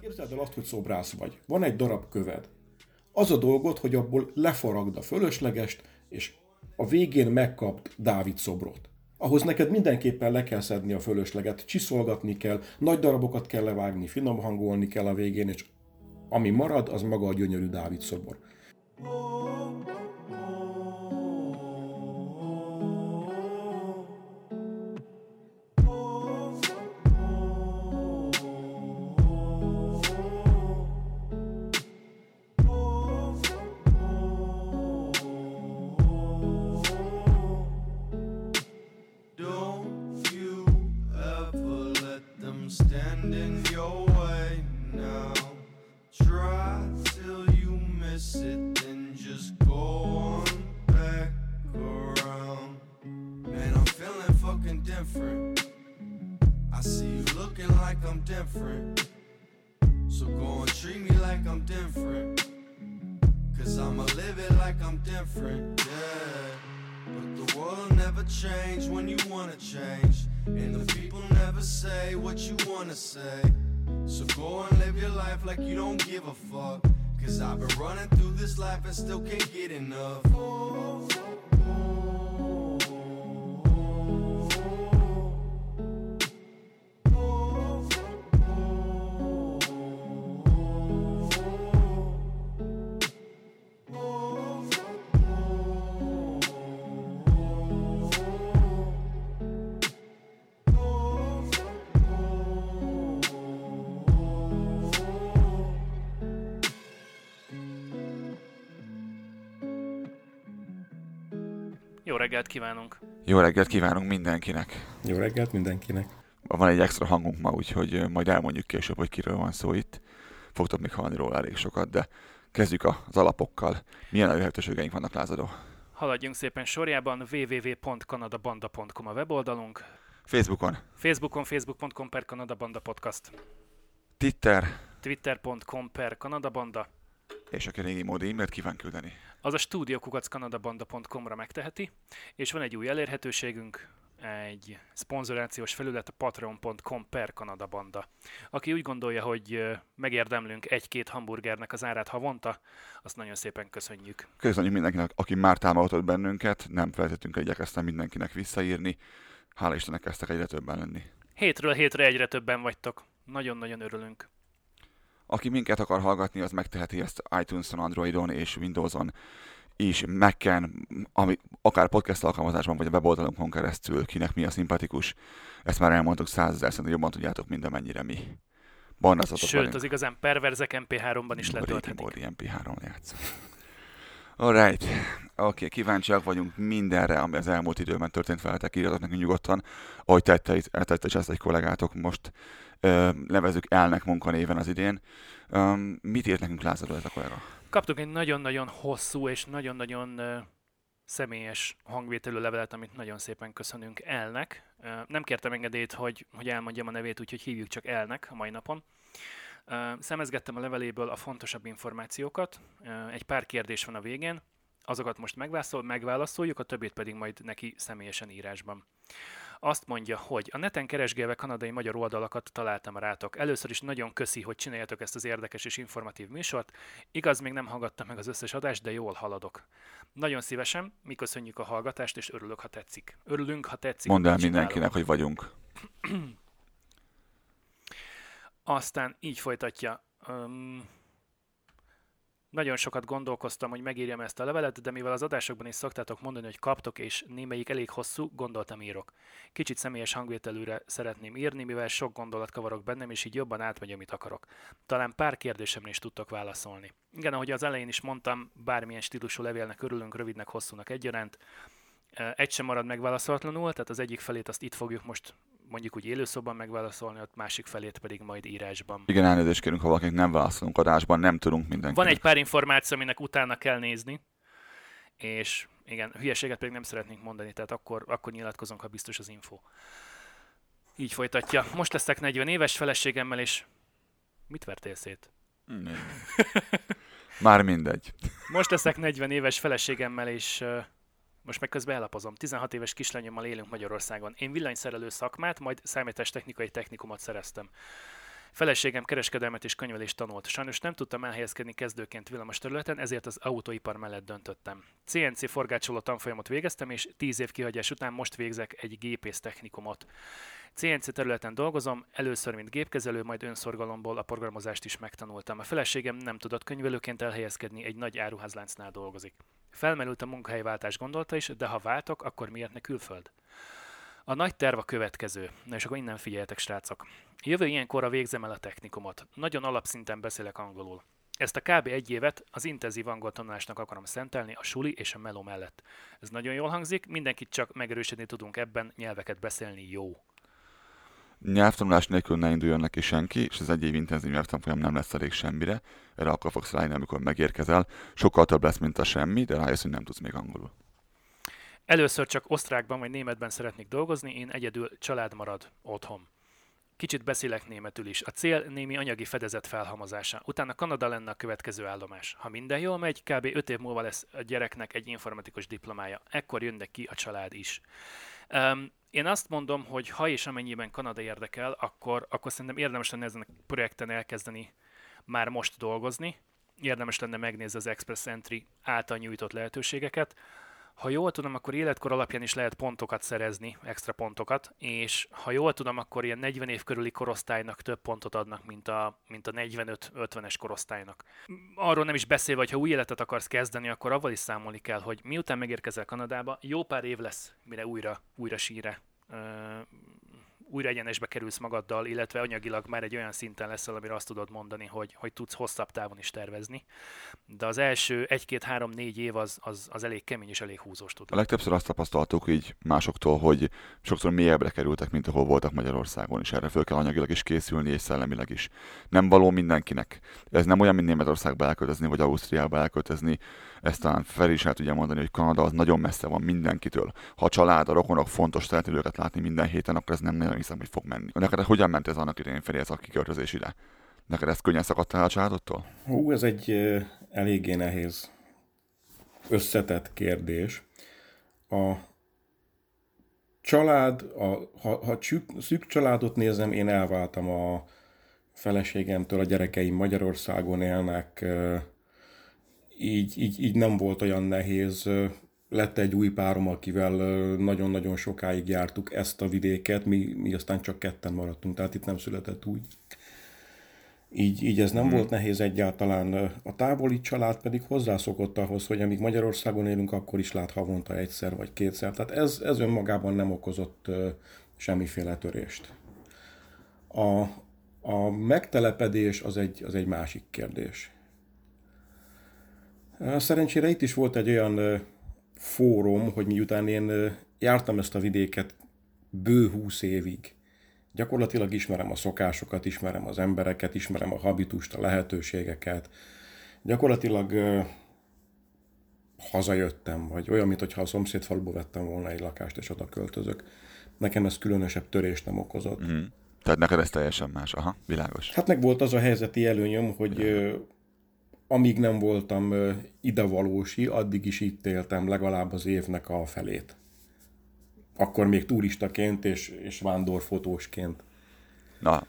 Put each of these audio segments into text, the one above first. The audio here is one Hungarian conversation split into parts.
Képzeld el azt, hogy szobrász vagy. Van egy darab köved. Az a dolgod, hogy abból lefaragd a fölöslegest, és a végén megkapt Dávid szobrot. Ahhoz neked mindenképpen le kell szedni a fölösleget, csiszolgatni kell, nagy darabokat kell levágni, finom hangolni kell a végén, és ami marad, az maga a gyönyörű Dávid szobor. Don't kívánunk! Jó reggelt kívánunk mindenkinek! Jó reggelt mindenkinek! Van egy extra hangunk ma, úgyhogy majd elmondjuk később, hogy kiről van szó itt. Fogtok még hallani róla elég sokat, de kezdjük az alapokkal. Milyen lehetőségeink vannak lázadó? Haladjunk szépen sorjában www.kanadabanda.com a weboldalunk, Facebookon, Facebookon facebook.com per Kanadabanda podcast, Twitter, twitter.com per Kanadabanda, és aki régi módi e-mailt kíván küldeni. az a studiokukackanadabanda.com-ra megteheti, és van egy új elérhetőségünk, egy szponzorációs felület a patreon.com per Kanadabanda. Aki úgy gondolja, hogy megérdemlünk egy-két hamburgernek az árát havonta, azt nagyon szépen köszönjük. Köszönjük mindenkinek, aki már támogatott bennünket, nem feltétünk igyekeztem mindenkinek visszaírni. Hála Istennek kezdtek egyre többen lenni. Hétről hétre egyre többen vagytok. Nagyon-nagyon örülünk. Aki minket akar hallgatni, az megteheti ezt iTunes-on, Androidon és Windowson és Mac-en, ami akár podcast alkalmazásban, vagy a weboldalunkon keresztül, kinek mi a szimpatikus. Ezt már elmondtuk százezer, szerintem jobban tudjátok, mint amennyire mi. Barnázatok Sőt, az igazán perverzek MP3-ban is Régi letölthetik. módi MP3 játsz. Alright. Oké, okay, kíváncsiak vagyunk mindenre, ami az elmúlt időben történt veletek, írjatok nekünk nyugodtan, ahogy tette, tette is ezt egy kollégátok most. Ö, nevezzük elnek munkanéven az idén. Mit írt nekünk Lázadó ez a kollega? Kaptunk egy nagyon-nagyon hosszú és nagyon-nagyon személyes hangvételű levelet, amit nagyon szépen köszönünk Elnek. Nem kértem engedélyt, hogy, hogy elmondjam a nevét, úgyhogy hívjuk csak Elnek a mai napon. Szemezgettem a leveléből a fontosabb információkat. Egy pár kérdés van a végén, azokat most megválaszol, megválaszoljuk, a többit pedig majd neki személyesen írásban. Azt mondja, hogy a neten keresgélve kanadai magyar oldalakat találtam rátok. Először is nagyon köszi, hogy csináljátok ezt az érdekes és informatív műsort. Igaz, még nem hallgattam meg az összes adást, de jól haladok. Nagyon szívesen, mi köszönjük a hallgatást, és örülök, ha tetszik. Örülünk, ha tetszik. Mondd el mindenkinek, hogy vagyunk. Aztán így folytatja. Um, nagyon sokat gondolkoztam, hogy megírjam ezt a levelet, de mivel az adásokban is szoktátok mondani, hogy kaptok, és némelyik elég hosszú, gondoltam írok. Kicsit személyes hangvételűre szeretném írni, mivel sok gondolat kavarok bennem, és így jobban átmegy, amit akarok. Talán pár kérdésemre is tudtok válaszolni. Igen, ahogy az elején is mondtam, bármilyen stílusú levélnek örülünk, rövidnek, hosszúnak egyaránt. Egy sem marad megválaszolatlanul, tehát az egyik felét azt itt fogjuk most mondjuk úgy élőszóban megválaszolni, ott másik felét pedig majd írásban. Igen, elnézést kérünk, ha valakinek nem válaszolunk adásban, nem tudunk mindenkinek. Van egy pár információ, aminek utána kell nézni. és igen, hülyeséget pedig nem szeretnénk mondani, tehát akkor, akkor nyilatkozunk, ha biztos az info. Így folytatja. Most leszek 40 éves feleségemmel, és mit vertél szét? Már mindegy. Most leszek 40 éves feleségemmel, és most meg közben elapozom. 16 éves kislányommal élünk Magyarországon. Én villanyszerelő szakmát, majd számítástechnikai technikumot szereztem. Feleségem kereskedelmet és könyvelést tanult. Sajnos nem tudtam elhelyezkedni kezdőként villamos területen, ezért az autóipar mellett döntöttem. CNC forgácsoló tanfolyamot végeztem, és 10 év kihagyás után most végzek egy gépész technikumot. CNC területen dolgozom, először mint gépkezelő, majd önszorgalomból a programozást is megtanultam. A feleségem nem tudott könyvelőként elhelyezkedni, egy nagy áruházláncnál dolgozik. Felmerült a munkahelyváltás gondolata is, de ha váltok, akkor miért ne külföld? A nagy terv a következő. Na és akkor innen figyeljetek, srácok. Jövő ilyenkorra végzem el a technikumot. Nagyon alapszinten beszélek angolul. Ezt a kb. egy évet az intenzív angol tanulásnak akarom szentelni a suli és a meló mellett. Ez nagyon jól hangzik, mindenkit csak megerősödni tudunk ebben, nyelveket beszélni jó. Nyelvtanulás nélkül ne induljon neki senki, és az egy év intenzív nyelvtanfolyam nem lesz elég semmire. Erre akkor fogsz rájönni, amikor megérkezel. Sokkal több lesz, mint a semmi, de rájössz, hogy nem tudsz még angolul. Először csak osztrákban vagy németben szeretnék dolgozni, én egyedül család marad otthon. Kicsit beszélek németül is. A cél némi anyagi fedezet felhalmozása. Utána Kanada lenne a következő állomás. Ha minden jól megy, kb. 5 év múlva lesz a gyereknek egy informatikus diplomája. Ekkor jönne ki a család is. Um, én azt mondom, hogy ha és amennyiben Kanada érdekel, akkor, akkor szerintem érdemes lenne ezen a projekten elkezdeni már most dolgozni. Érdemes lenne megnézni az Express Entry által nyújtott lehetőségeket ha jól tudom, akkor életkor alapján is lehet pontokat szerezni, extra pontokat, és ha jól tudom, akkor ilyen 40 év körüli korosztálynak több pontot adnak, mint a, mint a 45-50-es korosztálynak. Arról nem is beszélve, hogy ha új életet akarsz kezdeni, akkor avval is számolni kell, hogy miután megérkezel Kanadába, jó pár év lesz, mire újra, újra síre újra egyenesbe kerülsz magaddal, illetve anyagilag már egy olyan szinten leszel, amire azt tudod mondani, hogy, hogy tudsz hosszabb távon is tervezni. De az első egy-két-három-négy év az, az, az elég kemény és elég húzós tud. A legtöbbször azt tapasztaltuk így másoktól, hogy sokszor mélyebbre kerültek, mint ahol voltak Magyarországon, és erre föl kell anyagilag is készülni, és szellemileg is. Nem való mindenkinek. Ez nem olyan, mint Németországba elköltözni, vagy Ausztriába elköltözni. Ezt talán Feri is el tudja mondani, hogy Kanada az nagyon messze van mindenkitől. Ha a család, a rokonok fontos tehetőket látni minden héten, akkor ez nem nagyon hiszem, hogy fog menni. Neked hogyan ment ez annak idején felé ez a kiköltözés ide? Neked ez könnyen szakadtál a családodtól? Hú, ez egy uh, eléggé nehéz összetett kérdés. A család, a, ha, ha csük, szűk családot nézem, én elváltam a feleségemtől, a gyerekeim Magyarországon élnek, így, így, így nem volt olyan nehéz lett egy új párom, akivel nagyon-nagyon sokáig jártuk ezt a vidéket, mi, mi aztán csak ketten maradtunk, tehát itt nem született úgy. Így, így ez nem hmm. volt nehéz egyáltalán. A távoli család pedig hozzászokott ahhoz, hogy amíg Magyarországon élünk, akkor is lát havonta egyszer vagy kétszer. Tehát ez, ez önmagában nem okozott uh, semmiféle törést. A, a megtelepedés az egy, az egy másik kérdés. Szerencsére itt is volt egy olyan fórum, hogy miután én jártam ezt a vidéket bő húsz évig, gyakorlatilag ismerem a szokásokat, ismerem az embereket, ismerem a habitust, a lehetőségeket. Gyakorlatilag hazajöttem, vagy olyan, mintha a szomszéd faluba vettem volna egy lakást, és oda költözök. Nekem ez különösebb törést nem okozott. Mm. Tehát neked ez teljesen más, aha, világos. Hát meg volt az a helyzeti előnyöm, hogy uh, amíg nem voltam idevalósi, addig is itt éltem legalább az évnek a felét. Akkor még turistaként és, és vándorfotósként. Na,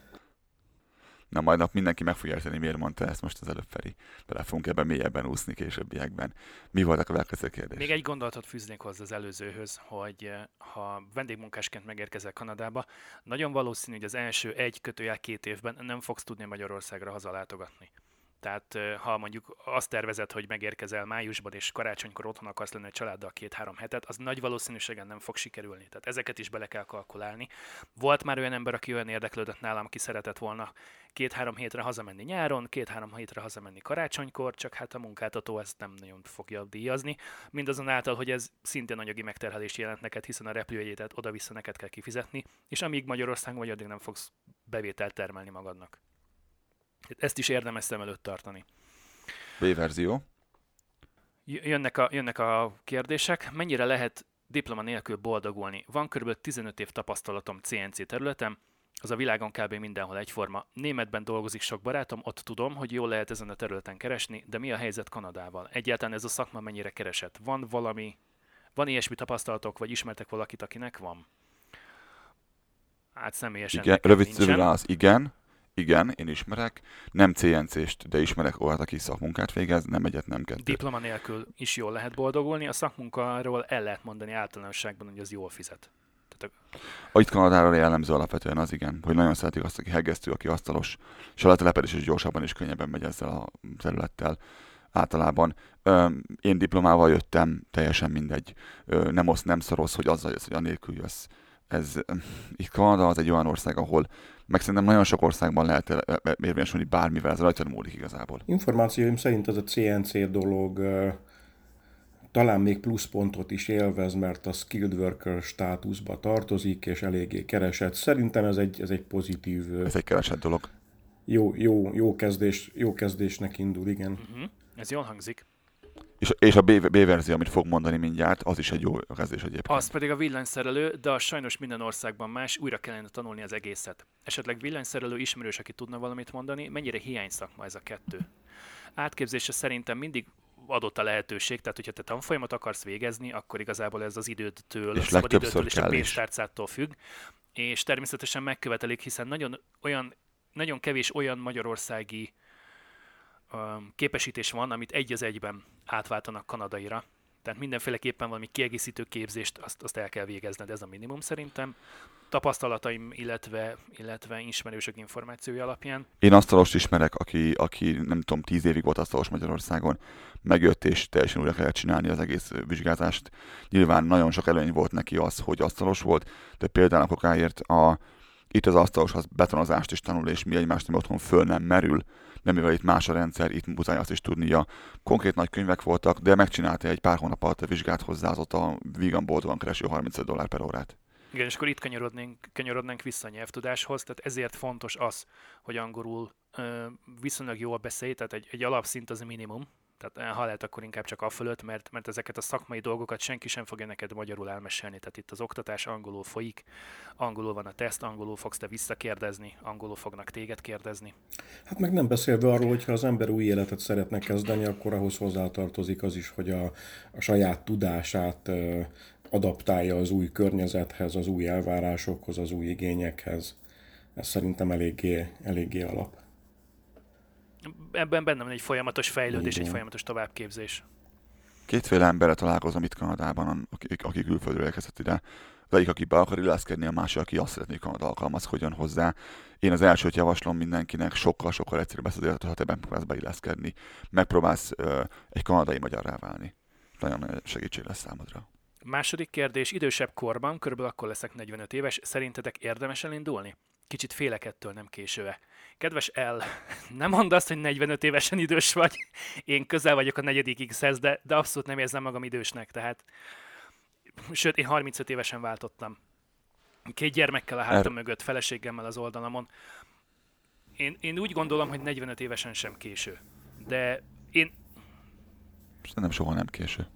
Na majd nap mindenki meg fogja érteni, miért mondta ezt most az előbb Feri. Bele fogunk ebben mélyebben úszni későbbiekben. Mi volt a következő kérdés? Még egy gondolatot fűznék hozzá az előzőhöz, hogy ha vendégmunkásként megérkezel Kanadába, nagyon valószínű, hogy az első egy kötőjel két évben nem fogsz tudni Magyarországra hazalátogatni. Tehát ha mondjuk azt tervezed, hogy megérkezel májusban, és karácsonykor otthon akarsz lenni a családdal két-három hetet, az nagy valószínűséggel nem fog sikerülni. Tehát ezeket is bele kell kalkulálni. Volt már olyan ember, aki olyan érdeklődött nálam, aki szeretett volna két-három hétre hazamenni nyáron, két-három hétre hazamenni karácsonykor, csak hát a munkáltató ezt nem nagyon fogja díjazni. Mindazonáltal, hogy ez szintén anyagi megterhelést jelent neked, hiszen a repülőjegyet oda-vissza neked kell kifizetni, és amíg Magyarországon vagy, addig nem fogsz bevételt termelni magadnak. Ezt is érdemes szem előtt tartani. B-verzió. Jönnek a, jönnek a kérdések. Mennyire lehet diploma nélkül boldogulni? Van kb. 15 év tapasztalatom CNC területen, az a világon kb. mindenhol egyforma. Németben dolgozik sok barátom, ott tudom, hogy jól lehet ezen a területen keresni, de mi a helyzet Kanadával? Egyáltalán ez a szakma mennyire keresett? Van valami, van ilyesmi tapasztalatok, vagy ismertek valakit, akinek van? Hát személyesen Igen, rövid szövő az igen, igen, én ismerek, nem CNC-st, de ismerek olyat, aki szakmunkát végez, nem egyet, nem kettőt. Diploma nélkül is jól lehet boldogulni, a szakmunkáról el lehet mondani általánosságban, hogy az jól fizet. Tehát a... Itt Kanadára jellemző alapvetően az igen, hogy nagyon szeretik azt, aki hegesztő, aki asztalos, és a letelepedés is gyorsabban és könnyebben megy ezzel a területtel általában. Én diplomával jöttem, teljesen mindegy. Nem osz, nem szorosz, hogy azzal jössz, hogy anélkül jössz. Ez, itt Kanada az egy olyan ország, ahol meg szerintem nagyon sok országban lehet érvényesülni bármivel, ez rajtad múlik igazából. Információim szerint ez a CNC dolog talán még pluszpontot is élvez, mert a skilled worker státuszba tartozik, és eléggé keresett. Szerintem ez egy, ez egy pozitív... Ez egy keresett dolog. Jó, jó, jó, kezdés, jó kezdésnek indul, igen. Uh-huh. Ez jól hangzik. És, és a B, B verzió, amit fog mondani mindjárt, az is egy jó kezdés egyébként. Az pedig a villanyszerelő, de az sajnos minden országban más, újra kellene tanulni az egészet. Esetleg villanyszerelő ismerős, aki tudna valamit mondani, mennyire hiány szakma ez a kettő? Átképzése szerintem mindig adott a lehetőség, tehát hogyha te tanfolyamat akarsz végezni, akkor igazából ez az idődtől, és a szabad időtől és a pénztárcától függ, és természetesen megkövetelik, hiszen nagyon, olyan, nagyon kevés olyan magyarországi képesítés van, amit egy az egyben átváltanak kanadaira. Tehát mindenféleképpen valami kiegészítő képzést azt, azt el kell végezned, ez a minimum szerintem. Tapasztalataim, illetve, illetve ismerősök információi alapján. Én asztalos ismerek, aki, aki nem tudom, tíz évig volt asztalos Magyarországon, megjött és teljesen újra kellett csinálni az egész vizsgázást. Nyilván nagyon sok előny volt neki az, hogy asztalos volt, de például a kokáért a, itt az asztalos az betonozást is tanul, és mi egymást nem otthon föl nem merül, nem mivel itt más a rendszer, itt muszáj azt is tudnia. Konkrét nagy könyvek voltak, de megcsinálta egy pár hónap alatt a vizsgát hozzá, az ott a vígan boldogan kereső 35 dollár per órát. Igen, és akkor itt kanyarodnánk, kanyarodnánk vissza a nyelvtudáshoz, tehát ezért fontos az, hogy angolul ö, viszonylag jól beszélj, tehát egy, egy alapszint az a minimum, tehát eh, ha lehet, akkor inkább csak a fölött, mert, mert ezeket a szakmai dolgokat senki sem fogja neked magyarul elmesélni. Tehát itt az oktatás angolul folyik, angolul van a teszt, angolul fogsz te visszakérdezni, angolul fognak téged kérdezni. Hát meg nem beszélve arról, hogy ha az ember új életet szeretne kezdeni, akkor ahhoz hozzátartozik az is, hogy a, a saját tudását adaptálja az új környezethez, az új elvárásokhoz, az új igényekhez. Ez szerintem eléggé, eléggé alap ebben benne van egy folyamatos fejlődés, Igen. egy folyamatos továbbképzés. Kétféle emberre találkozom itt Kanadában, akik, akik külföldről érkezett ide. Az egyik, aki be akar illeszkedni, a másik, aki azt szeretné, hogy Kanada alkalmazkodjon hozzá. Én az elsőt javaslom mindenkinek, sokkal-sokkal egyszerűbb ezt az életet, ha te megpróbálsz beilleszkedni. Megpróbálsz ö, egy kanadai magyarrá válni. Nagyon segítség lesz számodra. Második kérdés, idősebb korban, körülbelül akkor leszek 45 éves, szerintetek érdemes elindulni? Kicsit félek ettől, nem későve. Kedves El, nem mondd azt, hogy 45 évesen idős vagy. Én közel vagyok a negyedik X-hez, de, de abszolút nem érzem magam idősnek. Tehát, sőt, én 35 évesen váltottam. Két gyermekkel a hátam er... mögött, feleségemmel az oldalamon. Én, én úgy gondolom, hogy 45 évesen sem késő. De én... Nem soha nem késő.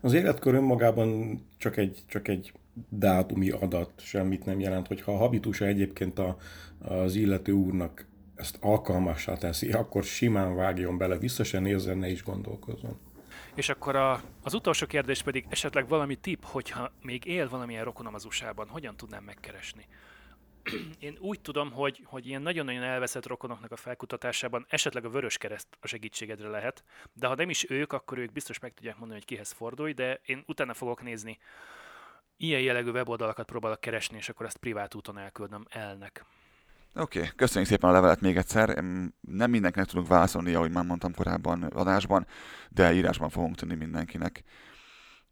Az életkor önmagában csak egy, csak egy dátumi adat semmit nem jelent, hogyha a habitusa egyébként a, az illető úrnak ezt alkalmassá teszi, akkor simán vágjon bele, vissza se nézzen, ne is gondolkozzon. És akkor a, az utolsó kérdés pedig esetleg valami tip, hogyha még él valamilyen rokonom az USA-ban, hogyan tudnám megkeresni? Én úgy tudom, hogy, hogy ilyen nagyon-nagyon elveszett rokonoknak a felkutatásában esetleg a Vörös Kereszt a segítségedre lehet, de ha nem is ők, akkor ők biztos meg tudják mondani, hogy kihez fordulj, de én utána fogok nézni ilyen jellegű weboldalakat próbálok keresni, és akkor ezt privát úton elküldöm elnek. Oké, okay, köszönjük szépen a levelet még egyszer. Nem mindenkinek tudunk válaszolni, ahogy már mondtam korábban adásban, de írásban fogunk tudni mindenkinek.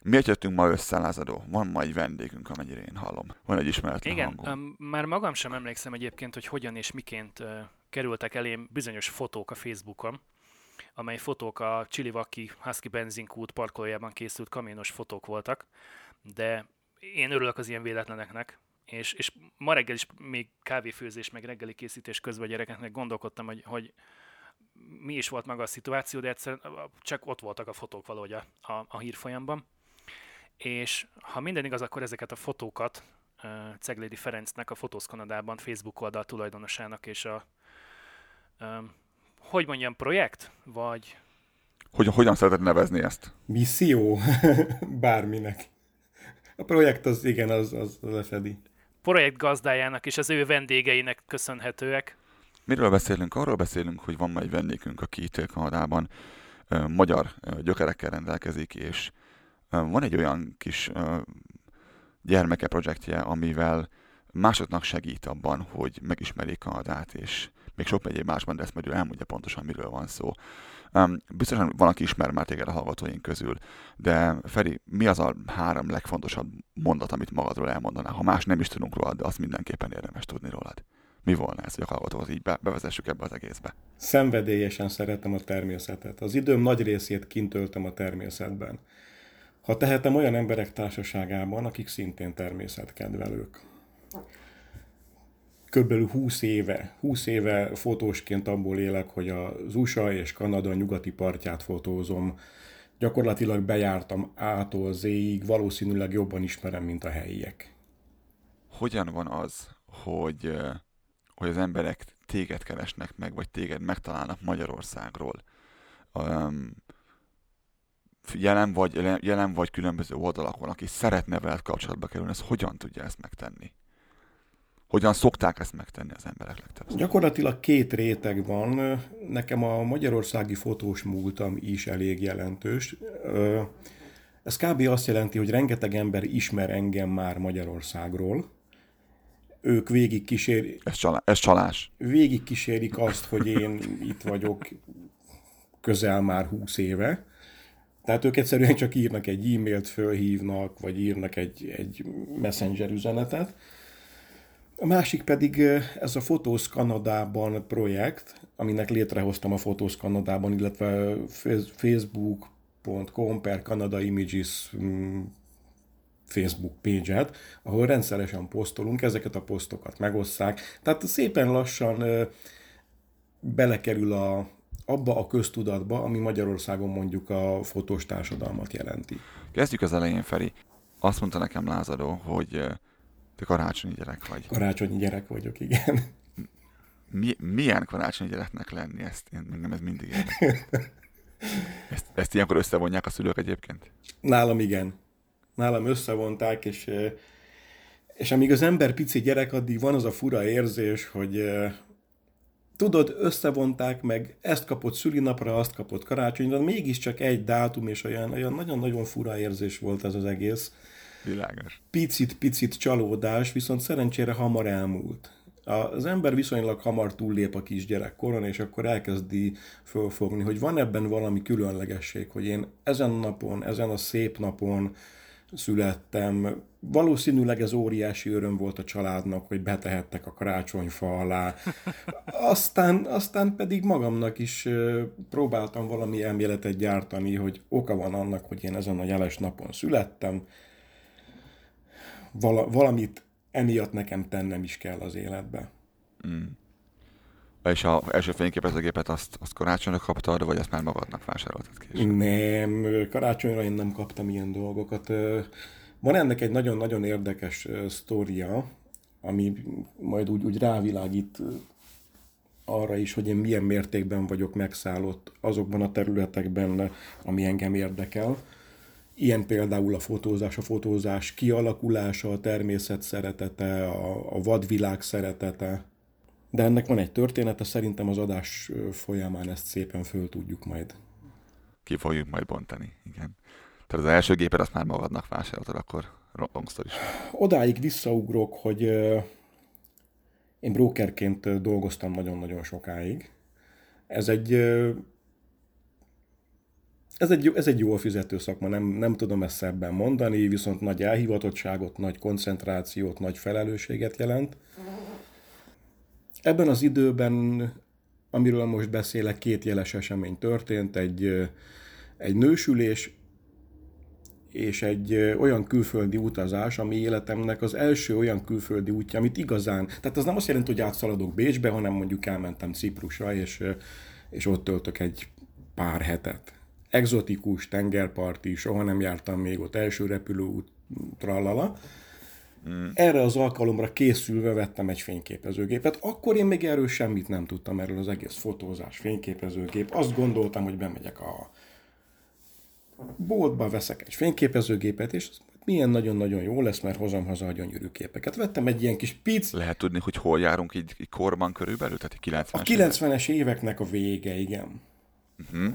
Miért jöttünk ma össze, Lázadó? Van ma egy vendégünk, amennyire én hallom. Van egy ismeretlen Igen, hangom. Már magam sem emlékszem egyébként, hogy hogyan és miként kerültek elém bizonyos fotók a Facebookon, amely fotók a Csillivaki Husky benzinkút parkolójában készült kaménos fotók voltak, de én örülök az ilyen véletleneknek, és, és ma reggel is még kávéfőzés, meg reggeli készítés közben a gyerekeknek gondolkodtam, hogy, hogy mi is volt maga a szituáció, de egyszerűen csak ott voltak a fotók valahogy a, a, a hírfolyamban. És ha minden igaz, akkor ezeket a fotókat uh, Ceglédi Ferencnek a Fotósz Kanadában Facebook oldal tulajdonosának és a um, hogy mondjam, projekt? Vagy... Hogyan, hogyan szereted nevezni ezt? Misszió? Bárminek. A projekt az igen, az, az lefedi. Projekt gazdájának és az ő vendégeinek köszönhetőek. Miről beszélünk? Arról beszélünk, hogy van majd vendégünk, aki itt Kanadában magyar gyökerekkel rendelkezik, és van egy olyan kis gyermeke projektje, amivel másoknak segít abban, hogy megismerjék Kanadát, és még sok megyéb másban, de ezt majd ő elmondja pontosan, miről van szó. Um, biztosan van, aki ismer már téged a hallgatóink közül, de Feri, mi az a három legfontosabb mondat, amit magadról elmondanál? Ha más nem is tudunk rólad, de azt mindenképpen érdemes tudni rólad. Mi volna ez, hogy a hallgatóhoz így be, bevezessük ebbe az egészbe? Szenvedélyesen szeretem a természetet. Az időm nagy részét kint töltöm a természetben. Ha tehetem olyan emberek társaságában, akik szintén természetkedvelők kb. 20 éve, 20 éve fotósként abból élek, hogy az USA és Kanada nyugati partját fotózom. Gyakorlatilag bejártam A-tól Z-ig, valószínűleg jobban ismerem, mint a helyiek. Hogyan van az, hogy, hogy az emberek téged keresnek meg, vagy téged megtalálnak Magyarországról? Um, jelen vagy, jelen vagy különböző oldalakon, aki szeretne veled kapcsolatba kerülni, ez hogyan tudja ezt megtenni? Hogyan szokták ezt megtenni az emberek legtöbbször? Gyakorlatilag két réteg van. Nekem a magyarországi fotós múltam is elég jelentős. Ez kb. azt jelenti, hogy rengeteg ember ismer engem már Magyarországról. Ők végig kísérik... Ez, csalá- ez csalás. Végig kísérik azt, hogy én itt vagyok közel már 20 éve. Tehát ők egyszerűen csak írnak egy e-mailt, fölhívnak, vagy írnak egy, egy messenger üzenetet a másik pedig ez a Fotósz Kanadában projekt, aminek létrehoztam a Fotósz Kanadában, illetve facebook.com per Canada Images mm, Facebook page-et, ahol rendszeresen posztolunk, ezeket a posztokat megosszák. Tehát szépen lassan belekerül a, abba a köztudatba, ami Magyarországon mondjuk a fotós társadalmat jelenti. Kezdjük az elején, Feri. Azt mondta nekem Lázadó, hogy te karácsonyi gyerek vagy. Karácsonyi gyerek vagyok, igen. Mi, milyen karácsonyi gyereknek lenni? Ezt, én, engem ez mindig érdekel. Ezt, ezt ilyenkor összevonják a szülők egyébként? Nálam igen. Nálam összevonták, és, és amíg az ember pici gyerek, addig van az a fura érzés, hogy tudod, összevonták meg, ezt kapott szülinapra, azt kapott karácsonyra, mégiscsak egy dátum, és olyan, olyan nagyon-nagyon fura érzés volt ez az egész. Világos. Picit-picit csalódás, viszont szerencsére hamar elmúlt. Az ember viszonylag hamar túllép a kisgyerekkoron, és akkor elkezdi fölfogni, hogy van ebben valami különlegesség, hogy én ezen napon, ezen a szép napon születtem. Valószínűleg ez óriási öröm volt a családnak, hogy betehettek a karácsonyfa alá. Aztán, aztán pedig magamnak is próbáltam valami elméletet gyártani, hogy oka van annak, hogy én ezen a jeles napon születtem, vala, valamit emiatt nekem tennem is kell az életbe. Mm. És az első fényképezőgépet azt, azt karácsonyra kaptad, vagy ezt már magadnak vásároltad ki? Nem, karácsonyra én nem kaptam ilyen dolgokat. Van ennek egy nagyon-nagyon érdekes sztória, ami majd úgy, úgy rávilágít arra is, hogy én milyen mértékben vagyok megszállott azokban a területekben, ami engem érdekel. Ilyen például a fotózás, a fotózás kialakulása, a természet szeretete, a, a vadvilág szeretete. De ennek van egy története, szerintem az adás folyamán ezt szépen föl tudjuk majd. Ki fogjuk majd bontani, igen. Tehát az első gépet azt már magadnak vásároltad, akkor long is. Odáig visszaugrok, hogy én brokerként dolgoztam nagyon-nagyon sokáig. Ez egy ez egy, ez egy jól fizető szakma, nem, nem tudom ezt szebben mondani, viszont nagy elhivatottságot, nagy koncentrációt, nagy felelősséget jelent. Ebben az időben, amiről most beszélek, két jeles esemény történt, egy, egy nősülés, és egy olyan külföldi utazás, ami életemnek az első olyan külföldi útja, amit igazán, tehát az nem azt jelenti, hogy átszaladok Bécsbe, hanem mondjuk elmentem Ciprusra, és és ott töltök egy pár hetet. Exotikus, tengerparti, soha nem jártam még ott, első repülőút, trallala. Mm. Erre az alkalomra készülve vettem egy fényképezőgépet. Akkor én még erről semmit nem tudtam, erről az egész fotózás, fényképezőgép. Azt gondoltam, hogy bemegyek a boltba, veszek egy fényképezőgépet, és milyen nagyon-nagyon jó lesz, mert hozom haza a gyönyörű képeket. Vettem egy ilyen kis pic. Lehet tudni, hogy hol járunk így, így korban körülbelül? Tehát 90-es a 90-es éveknek a vége, igen. Uh-huh.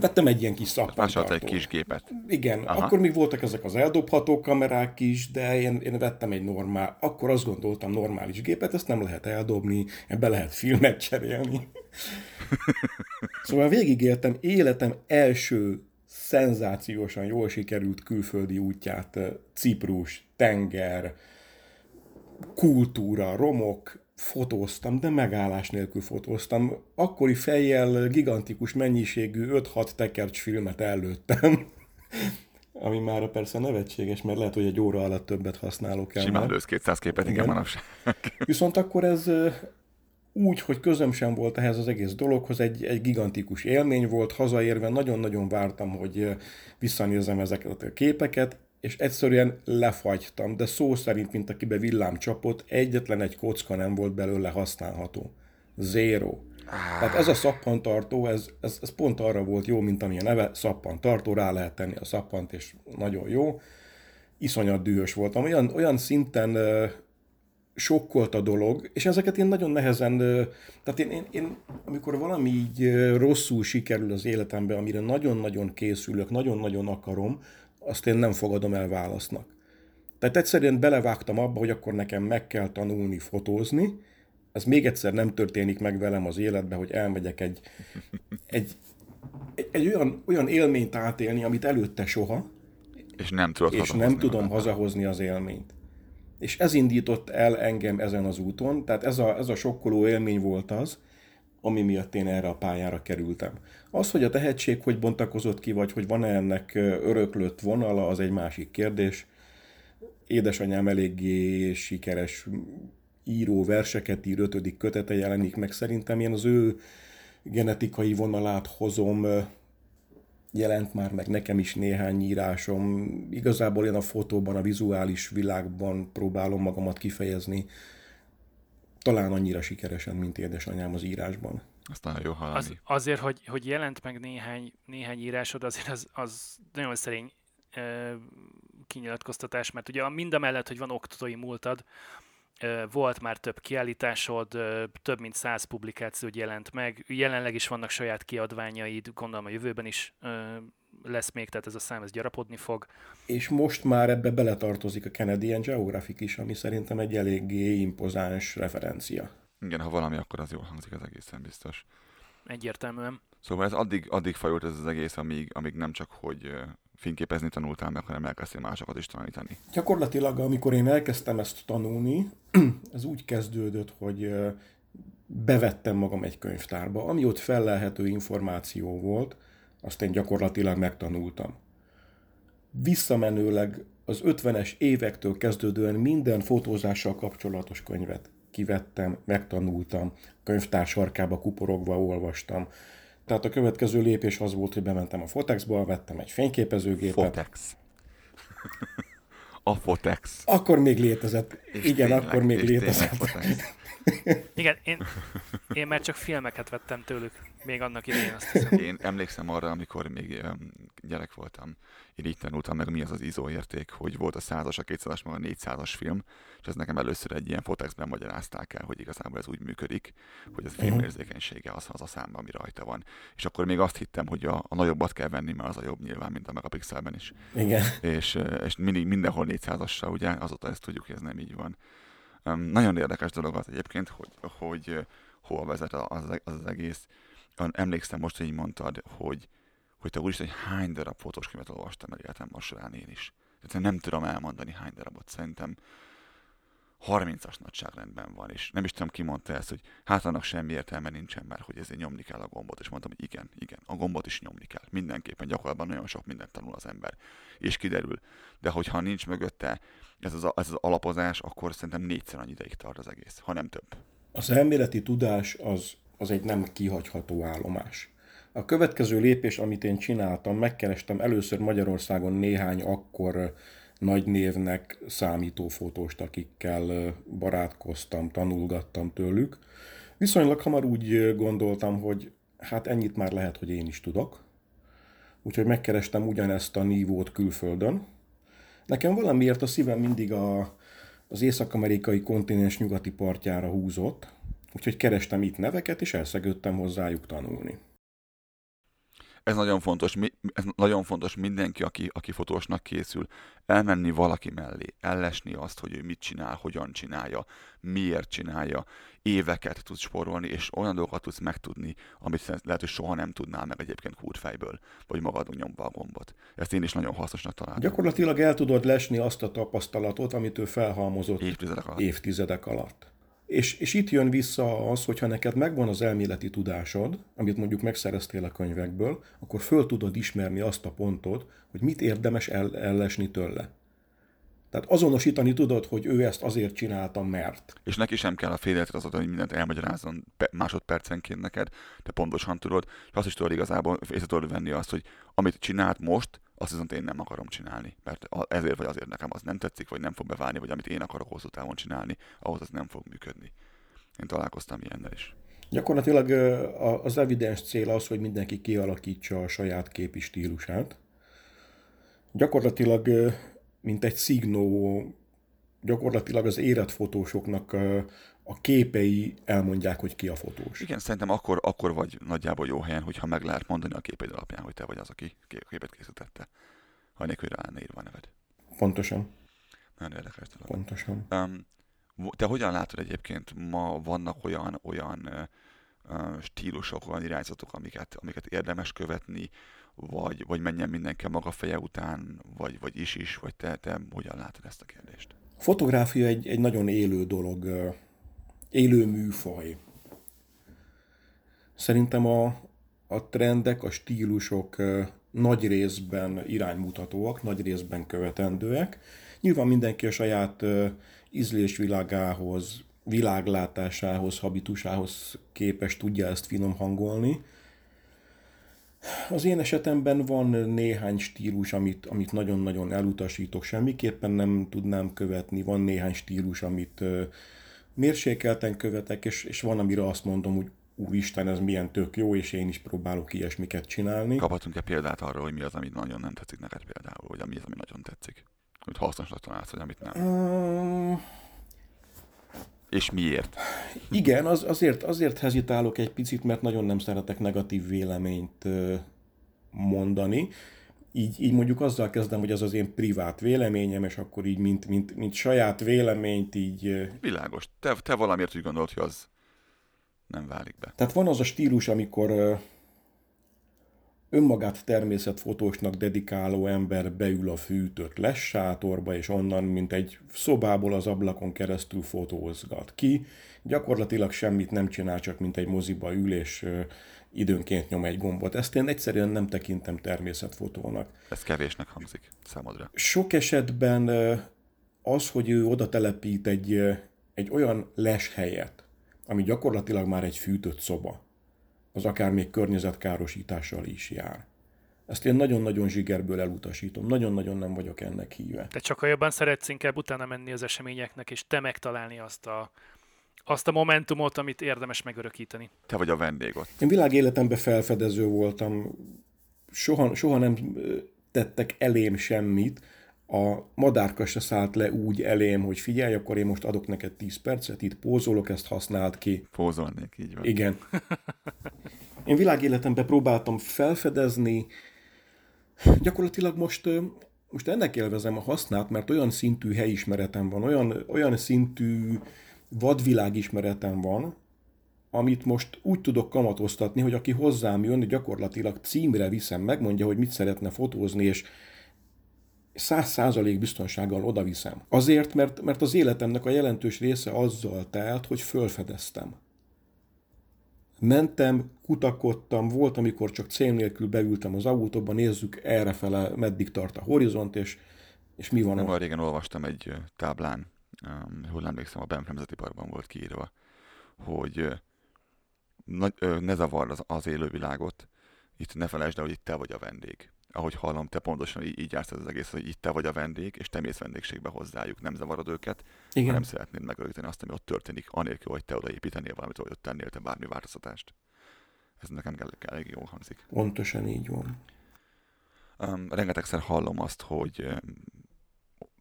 Vettem egy ilyen kis szappantartót. egy kis gépet. Igen, Aha. akkor még voltak ezek az eldobható kamerák is, de én, én vettem egy normál, akkor azt gondoltam normális gépet, ezt nem lehet eldobni, ebbe lehet filmet cserélni. szóval végigéltem életem első szenzációsan jól sikerült külföldi útját, Ciprus, tenger, kultúra, romok, fotóztam, de megállás nélkül fotóztam. Akkori fejjel gigantikus mennyiségű 5-6 tekercs filmet előttem. Ami már persze nevetséges, mert lehet, hogy egy óra alatt többet használok el. Simán lősz 200 képet, igen, igen manapság. Viszont akkor ez úgy, hogy közöm sem volt ehhez az egész dologhoz, egy, egy gigantikus élmény volt, hazaérve nagyon-nagyon vártam, hogy visszanézem ezeket a képeket, és egyszerűen lefagytam, de szó szerint, mint akibe villám csapott, egyetlen egy kocka nem volt belőle használható. Zero. Tehát ez a szappantartó, ez, ez, ez pont arra volt jó, mint ami a neve, szappantartó, rá lehet tenni a szappant, és nagyon jó. Iszonyat dühös voltam. Olyan, olyan szinten uh, sokkolt a dolog, és ezeket én nagyon nehezen, uh, tehát én, én, én amikor valami így rosszul sikerül az életemben, amire nagyon-nagyon készülök, nagyon-nagyon akarom, azt én nem fogadom el válasznak. Tehát egyszerűen belevágtam abba, hogy akkor nekem meg kell tanulni fotózni, ez még egyszer nem történik meg velem az életbe, hogy elmegyek egy, egy, egy, egy olyan, olyan élményt átélni, amit előtte soha, és nem, tudod és nem tudom hazahozni az élményt. És ez indított el engem ezen az úton, tehát ez a, ez a sokkoló élmény volt az, ami miatt én erre a pályára kerültem. Az, hogy a tehetség hogy bontakozott ki, vagy hogy van-e ennek öröklött vonala, az egy másik kérdés. Édesanyám eléggé sikeres író, verseket ír, ötödik kötete jelenik meg. Szerintem én az ő genetikai vonalát hozom, jelent már meg nekem is néhány írásom. Igazából én a fotóban, a vizuális világban próbálom magamat kifejezni talán annyira sikeresen, mint édesanyám az írásban. Azt nagyon jó hallani. Az, azért, hogy, hogy jelent meg néhány, néhány írásod, azért az, az nagyon szerény ö, kinyilatkoztatás, mert ugye mind a mellett, hogy van oktatói múltad, ö, volt már több kiállításod, ö, több mint száz publikációd jelent meg, jelenleg is vannak saját kiadványaid, gondolom a jövőben is ö, lesz még, tehát ez a szám ez gyarapodni fog. És most már ebbe beletartozik a Canadian Geographic is, ami szerintem egy eléggé impozáns referencia. Igen, ha valami, akkor az jól hangzik, az egészen biztos. Egyértelműen. Szóval ez addig, addig fajult ez az egész, amíg, amíg nem csak, hogy fényképezni tanultál meg, hanem elkezdtél másokat is tanítani. Gyakorlatilag, amikor én elkezdtem ezt tanulni, ez úgy kezdődött, hogy bevettem magam egy könyvtárba, ami ott fellelhető információ volt, azt én gyakorlatilag megtanultam. Visszamenőleg az 50-es évektől kezdődően minden fotózással kapcsolatos könyvet kivettem, megtanultam, könyvtár sarkába kuporogva olvastam. Tehát a következő lépés az volt, hogy bementem a Fotexba, vettem egy fényképezőgépet. Fotex. a Fotex. Akkor még létezett. És Igen, tényleg, akkor még létezett. Igen, én, én már csak filmeket vettem tőlük, még annak idején azt hiszem. Én emlékszem arra, amikor még gyerek voltam, én így tanultam meg, mi az az ISO érték, hogy volt a 100-as, a 200-as, meg a 400-as film, és ez nekem először egy ilyen fotexben magyarázták el, hogy igazából ez úgy működik, hogy az filmérzékenysége az az a számban, ami rajta van. És akkor még azt hittem, hogy a, a nagyobbat kell venni, mert az a jobb nyilván, mint a megapixelben is. Igen. És, és mindig, mindenhol 400-assal, ugye, azóta ezt tudjuk, hogy ez nem így van. Nagyon érdekes dolog az egyébként, hogy, hogy hol vezet az, az, az egész. Emlékszem most, hogy így mondtad, hogy, hogy te úristen, hogy hány darab fotós könyvet olvastam el életem során én is. Tehát nem tudom elmondani hány darabot. Szerintem 30-as nagyságrendben van, és nem is tudom, ki mondta ezt, hogy hát annak semmi értelme nincsen, mert hogy ezért nyomni kell a gombot, és mondtam, hogy igen, igen, a gombot is nyomni kell. Mindenképpen gyakorlatban nagyon sok mindent tanul az ember, és kiderül. De hogyha nincs mögötte ez az, ez az alapozás, akkor szerintem négyszer annyi ideig tart az egész, ha nem több. Az elméleti tudás az az egy nem kihagyható állomás. A következő lépés, amit én csináltam, megkerestem először Magyarországon néhány akkor nagy névnek számító fotóst, akikkel barátkoztam, tanulgattam tőlük. Viszonylag hamar úgy gondoltam, hogy hát ennyit már lehet, hogy én is tudok. Úgyhogy megkerestem ugyanezt a nívót külföldön. Nekem valamiért a szívem mindig a, az észak-amerikai kontinens nyugati partjára húzott, úgyhogy kerestem itt neveket, és elszegődtem hozzájuk tanulni ez nagyon fontos, ez nagyon fontos mindenki, aki, aki fotósnak készül, elmenni valaki mellé, ellesni azt, hogy ő mit csinál, hogyan csinálja, miért csinálja, éveket tudsz sporolni, és olyan dolgokat tudsz megtudni, amit lehet, hogy soha nem tudnál meg egyébként kúrfejből, vagy magadon nyomva a gombot. Ezt én is nagyon hasznosnak találom. Gyakorlatilag el tudod lesni azt a tapasztalatot, amit ő felhalmozott évtizedek alatt. Évtizedek alatt. És, és itt jön vissza az, hogyha neked megvan az elméleti tudásod, amit mondjuk megszereztél a könyvekből, akkor föl tudod ismerni azt a pontot, hogy mit érdemes el, ellesni tőle. Tehát azonosítani tudod, hogy ő ezt azért csinálta, mert. És neki sem kell a fél az hogy mindent elmagyarázzon másodpercenként neked, te pontosan tudod, és azt is tudod igazából észre tudod venni azt, hogy amit csinált most, azt viszont én nem akarom csinálni, mert ezért vagy azért nekem az nem tetszik, vagy nem fog beválni, vagy amit én akarok hosszú távon csinálni, ahhoz az nem fog működni. Én találkoztam ilyennel is. Gyakorlatilag az evidens cél az, hogy mindenki kialakítsa a saját képi stílusát. Gyakorlatilag, mint egy szignó, gyakorlatilag az érett fotósoknak a képei elmondják, hogy ki a fotós. Igen, szerintem akkor, akkor vagy nagyjából jó helyen, hogyha meg lehet mondani a képeid alapján, hogy te vagy az, aki képet készítette. Ha nélkül rá írva a neved. Pontosan. Nagyon érdekes dolog. Pontosan. Um, te hogyan látod egyébként, ma vannak olyan, olyan uh, stílusok, olyan irányzatok, amiket, amiket érdemes követni, vagy, vagy menjen mindenki a maga feje után, vagy, vagy is is, vagy te, te hogyan látod ezt a kérdést? A fotográfia egy, egy nagyon élő dolog élő műfaj. Szerintem a, a trendek, a stílusok nagy részben iránymutatóak, nagy részben követendőek. Nyilván mindenki a saját ízlésvilágához, világlátásához, habitusához képes tudja ezt finom hangolni. Az én esetemben van néhány stílus, amit, amit nagyon-nagyon elutasítok, semmiképpen nem tudnám követni, van néhány stílus, amit mérsékelten követek, és, és van, amire azt mondom, hogy úristen, ez milyen tök jó, és én is próbálok ilyesmiket csinálni. Kaphatunk-e példát arról, hogy mi az, amit nagyon nem tetszik neked például, vagy mi az, ami nagyon tetszik? Hogy hasznosnak találsz, vagy amit nem? Uh... És miért? Igen, az, azért, azért hezitálok egy picit, mert nagyon nem szeretek negatív véleményt mondani így, így mondjuk azzal kezdem, hogy az az én privát véleményem, és akkor így, mint, mint, mint saját véleményt így... Világos. Te, te valamiért úgy gondolod, hogy az nem válik be. Tehát van az a stílus, amikor önmagát természetfotósnak dedikáló ember beül a fűtött lessátorba, és onnan, mint egy szobából az ablakon keresztül fotózgat ki. Gyakorlatilag semmit nem csinál, csak mint egy moziba ül, és időnként nyom egy gombot. Ezt én egyszerűen nem tekintem természetfotónak. Ez kevésnek hangzik számodra. Sok esetben az, hogy ő oda telepít egy, egy olyan leshelyet, ami gyakorlatilag már egy fűtött szoba, az akár még környezetkárosítással is jár. Ezt én nagyon-nagyon zsigerből elutasítom. Nagyon-nagyon nem vagyok ennek híve. Te csak jobban szeretsz inkább utána menni az eseményeknek, és te megtalálni azt a azt a momentumot, amit érdemes megörökíteni. Te vagy a vendég ott. Én világéletemben felfedező voltam, soha, soha nem tettek elém semmit, a madárka se szállt le úgy elém, hogy figyelj, akkor én most adok neked 10 percet, itt pózolok, ezt használt ki. Pózolnék, így van. Igen. Én világéletemben próbáltam felfedezni, gyakorlatilag most, most ennek élvezem a hasznát, mert olyan szintű helyismeretem van, olyan, olyan szintű vadvilágismeretem van, amit most úgy tudok kamatoztatni, hogy aki hozzám jön, gyakorlatilag címre viszem, megmondja, hogy mit szeretne fotózni, és száz százalék biztonsággal oda viszem. Azért, mert, mert az életemnek a jelentős része azzal telt, hogy fölfedeztem. Mentem, kutakodtam, volt, amikor csak cél nélkül beültem az autóba, nézzük errefele, meddig tart a horizont, és, és mi van Nem régen olvastam egy táblán, um, hol emlékszem, a Banff Nemzeti Parkban volt kiírva, hogy ne zavard az, az élővilágot. Itt ne felejtsd el, hogy itt te vagy a vendég. Ahogy hallom, te pontosan így, így jársz az egész, hogy itt te vagy a vendég, és te mész vendégségbe hozzájuk, nem zavarod őket, Igen. hanem szeretnéd megörökíteni azt, ami ott történik, anélkül, hogy te odaépítenél valamit, vagy ott tennél te bármi változtatást. Ez nekem elég jól hangzik. Pontosan így van. Um, rengetegszer hallom azt, hogy um,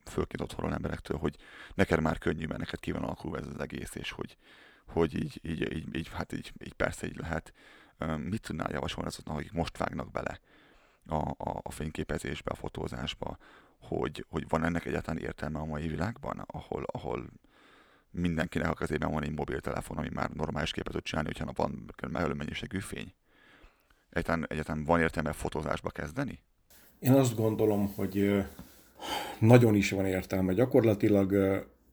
főként otthonról emberektől, hogy neked már könnyű, mert neked ki van alakulva ez az egész, és hogy, hogy így, így, így, így, hát így, így persze így lehet. Um, mit tudnál javasolni azoknak, akik most vágnak bele a, a, a fényképezésbe, a fotózásba, hogy, hogy van ennek egyáltalán értelme a mai világban, ahol, ahol mindenkinek a kezében van egy mobiltelefon, ami már normális képet tud csinálni, hogyha van megfelelő mennyiségű fény. Egyáltalán, egyáltalán van értelme fotózásba kezdeni? Én azt gondolom, hogy nagyon is van értelme. Gyakorlatilag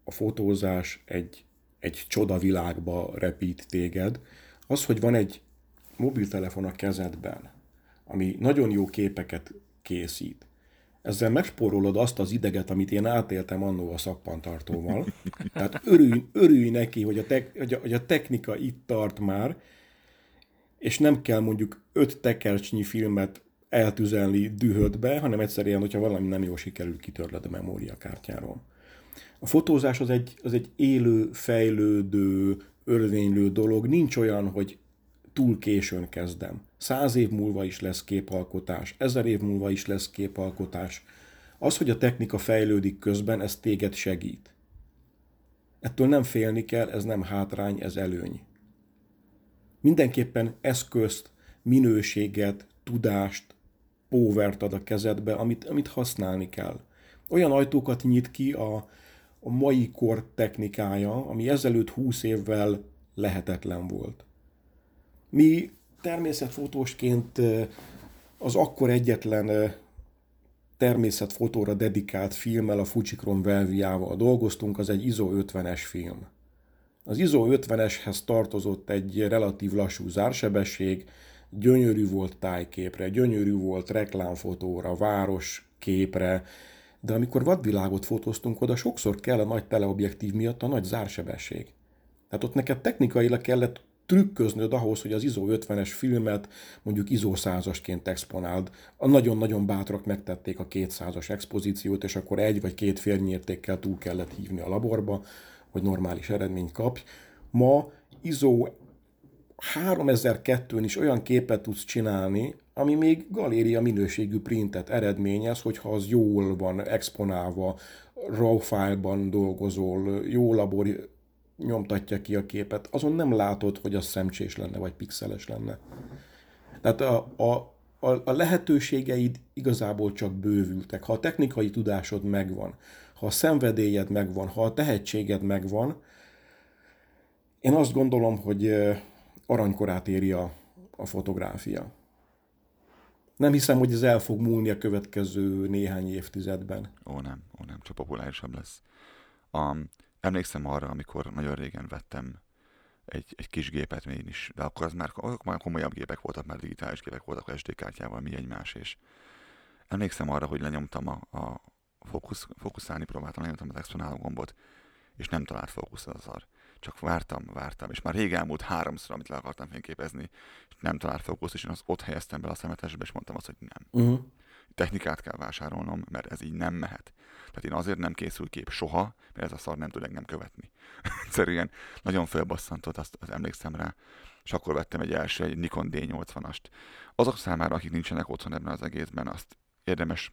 a fotózás egy, egy csoda világba repít téged. Az, hogy van egy mobiltelefon a kezedben, ami nagyon jó képeket készít, ezzel megspórolod azt az ideget, amit én átéltem annó a szappantartóval. Tehát örülj, örülj neki, hogy a, tek, hogy, a, hogy a technika itt tart már, és nem kell mondjuk öt tekercsnyi filmet eltüzelni dühödbe, hanem egyszerűen, hogyha valami nem jól sikerül, kitörled a memóriakártyáról. A fotózás az egy, az egy élő, fejlődő, örvénylő dolog. Nincs olyan, hogy túl későn kezdem. Száz év múlva is lesz képalkotás, ezer év múlva is lesz képalkotás. Az, hogy a technika fejlődik közben, ez téged segít. Ettől nem félni kell, ez nem hátrány, ez előny. Mindenképpen eszközt, minőséget, tudást, póvert ad a kezedbe, amit, amit használni kell. Olyan ajtókat nyit ki a, a mai kor technikája, ami ezelőtt 20 évvel lehetetlen volt. Mi természetfotósként az akkor egyetlen természetfotóra dedikált filmmel, a Fujikron Velviával dolgoztunk, az egy ISO 50-es film. Az ISO 50-eshez tartozott egy relatív lassú zársebesség, gyönyörű volt tájképre, gyönyörű volt reklámfotóra, város képre, de amikor vadvilágot fotóztunk oda, sokszor kell a nagy teleobjektív miatt a nagy zársebesség. Tehát ott neked technikailag kellett trükköznöd ahhoz, hogy az ISO 50-es filmet mondjuk ISO 100-asként exponáld. A nagyon-nagyon bátrak megtették a 200-as expozíciót, és akkor egy vagy két félnyértékkel túl kellett hívni a laborba, hogy normális eredményt kapj. Ma ISO 3002-n is olyan képet tudsz csinálni, ami még galéria minőségű printet eredményez, hogyha az jól van exponálva, RAW file-ban dolgozol, jó labor nyomtatja ki a képet, azon nem látod, hogy az szemcsés lenne, vagy pixeles lenne. Tehát a, a, a, a lehetőségeid igazából csak bővültek. Ha a technikai tudásod megvan, ha a szenvedélyed megvan, ha a tehetséged megvan, én azt gondolom, hogy aranykorát éri a, a fotográfia. Nem hiszem, hogy ez el fog múlni a következő néhány évtizedben. Ó nem, ó nem, csak populárisabb lesz. Um, emlékszem arra, amikor nagyon régen vettem egy, egy kis gépet még én is, de akkor az már, azok már komolyabb gépek voltak, már digitális gépek voltak SD kártyával, mi egymás, és emlékszem arra, hogy lenyomtam a, a fókusz, fókuszálni próbáltam, lenyomtam az exponáló gombot, és nem talált fókusz az szar. Csak vártam, vártam, és már rég elmúlt háromszor, amit le akartam fényképezni, és nem talált fókusz, és én az ott helyeztem be a szemetesbe, és mondtam azt, hogy nem. Uh-huh. Technikát kell vásárolnom, mert ez így nem mehet. Tehát én azért nem készül kép soha, mert ez a szar nem tud engem követni. Egyszerűen nagyon felbasszantott, azt, azt emlékszem rá. És akkor vettem egy első, egy Nikon D80-ast. Azok számára, akik nincsenek otthon ebben az egészben, azt érdemes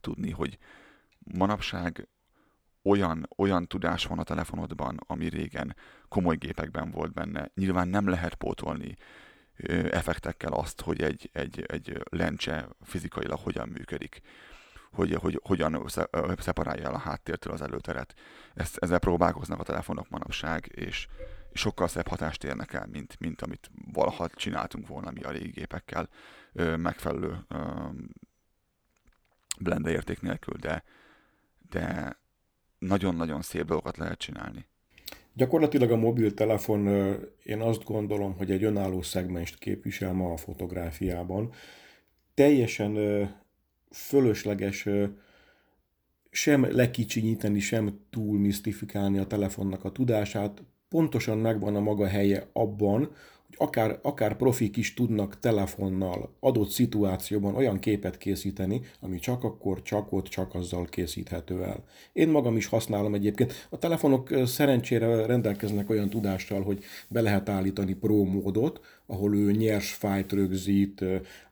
tudni, hogy manapság olyan, olyan tudás van a telefonodban, ami régen komoly gépekben volt benne. Nyilván nem lehet pótolni effektekkel azt, hogy egy, egy, egy lencse fizikailag hogyan működik, hogy, hogy hogyan szeparálja el a háttértől az előteret. Ezt, ezzel próbálkoznak a telefonok manapság, és sokkal szebb hatást érnek el, mint, mint amit valaha csináltunk volna mi a régi gépekkel megfelelő blende érték nélkül, de, de nagyon-nagyon szép dolgokat lehet csinálni. Gyakorlatilag a mobiltelefon, én azt gondolom, hogy egy önálló szegmest képvisel ma a fotográfiában. Teljesen fölösleges sem lekicsinyíteni, sem túl misztifikálni a telefonnak a tudását. Pontosan megvan a maga helye abban, akár, akár profik is tudnak telefonnal adott szituációban olyan képet készíteni, ami csak akkor, csak ott, csak azzal készíthető el. Én magam is használom egyébként. A telefonok szerencsére rendelkeznek olyan tudással, hogy be lehet állítani pro módot, ahol ő nyers fájt rögzít,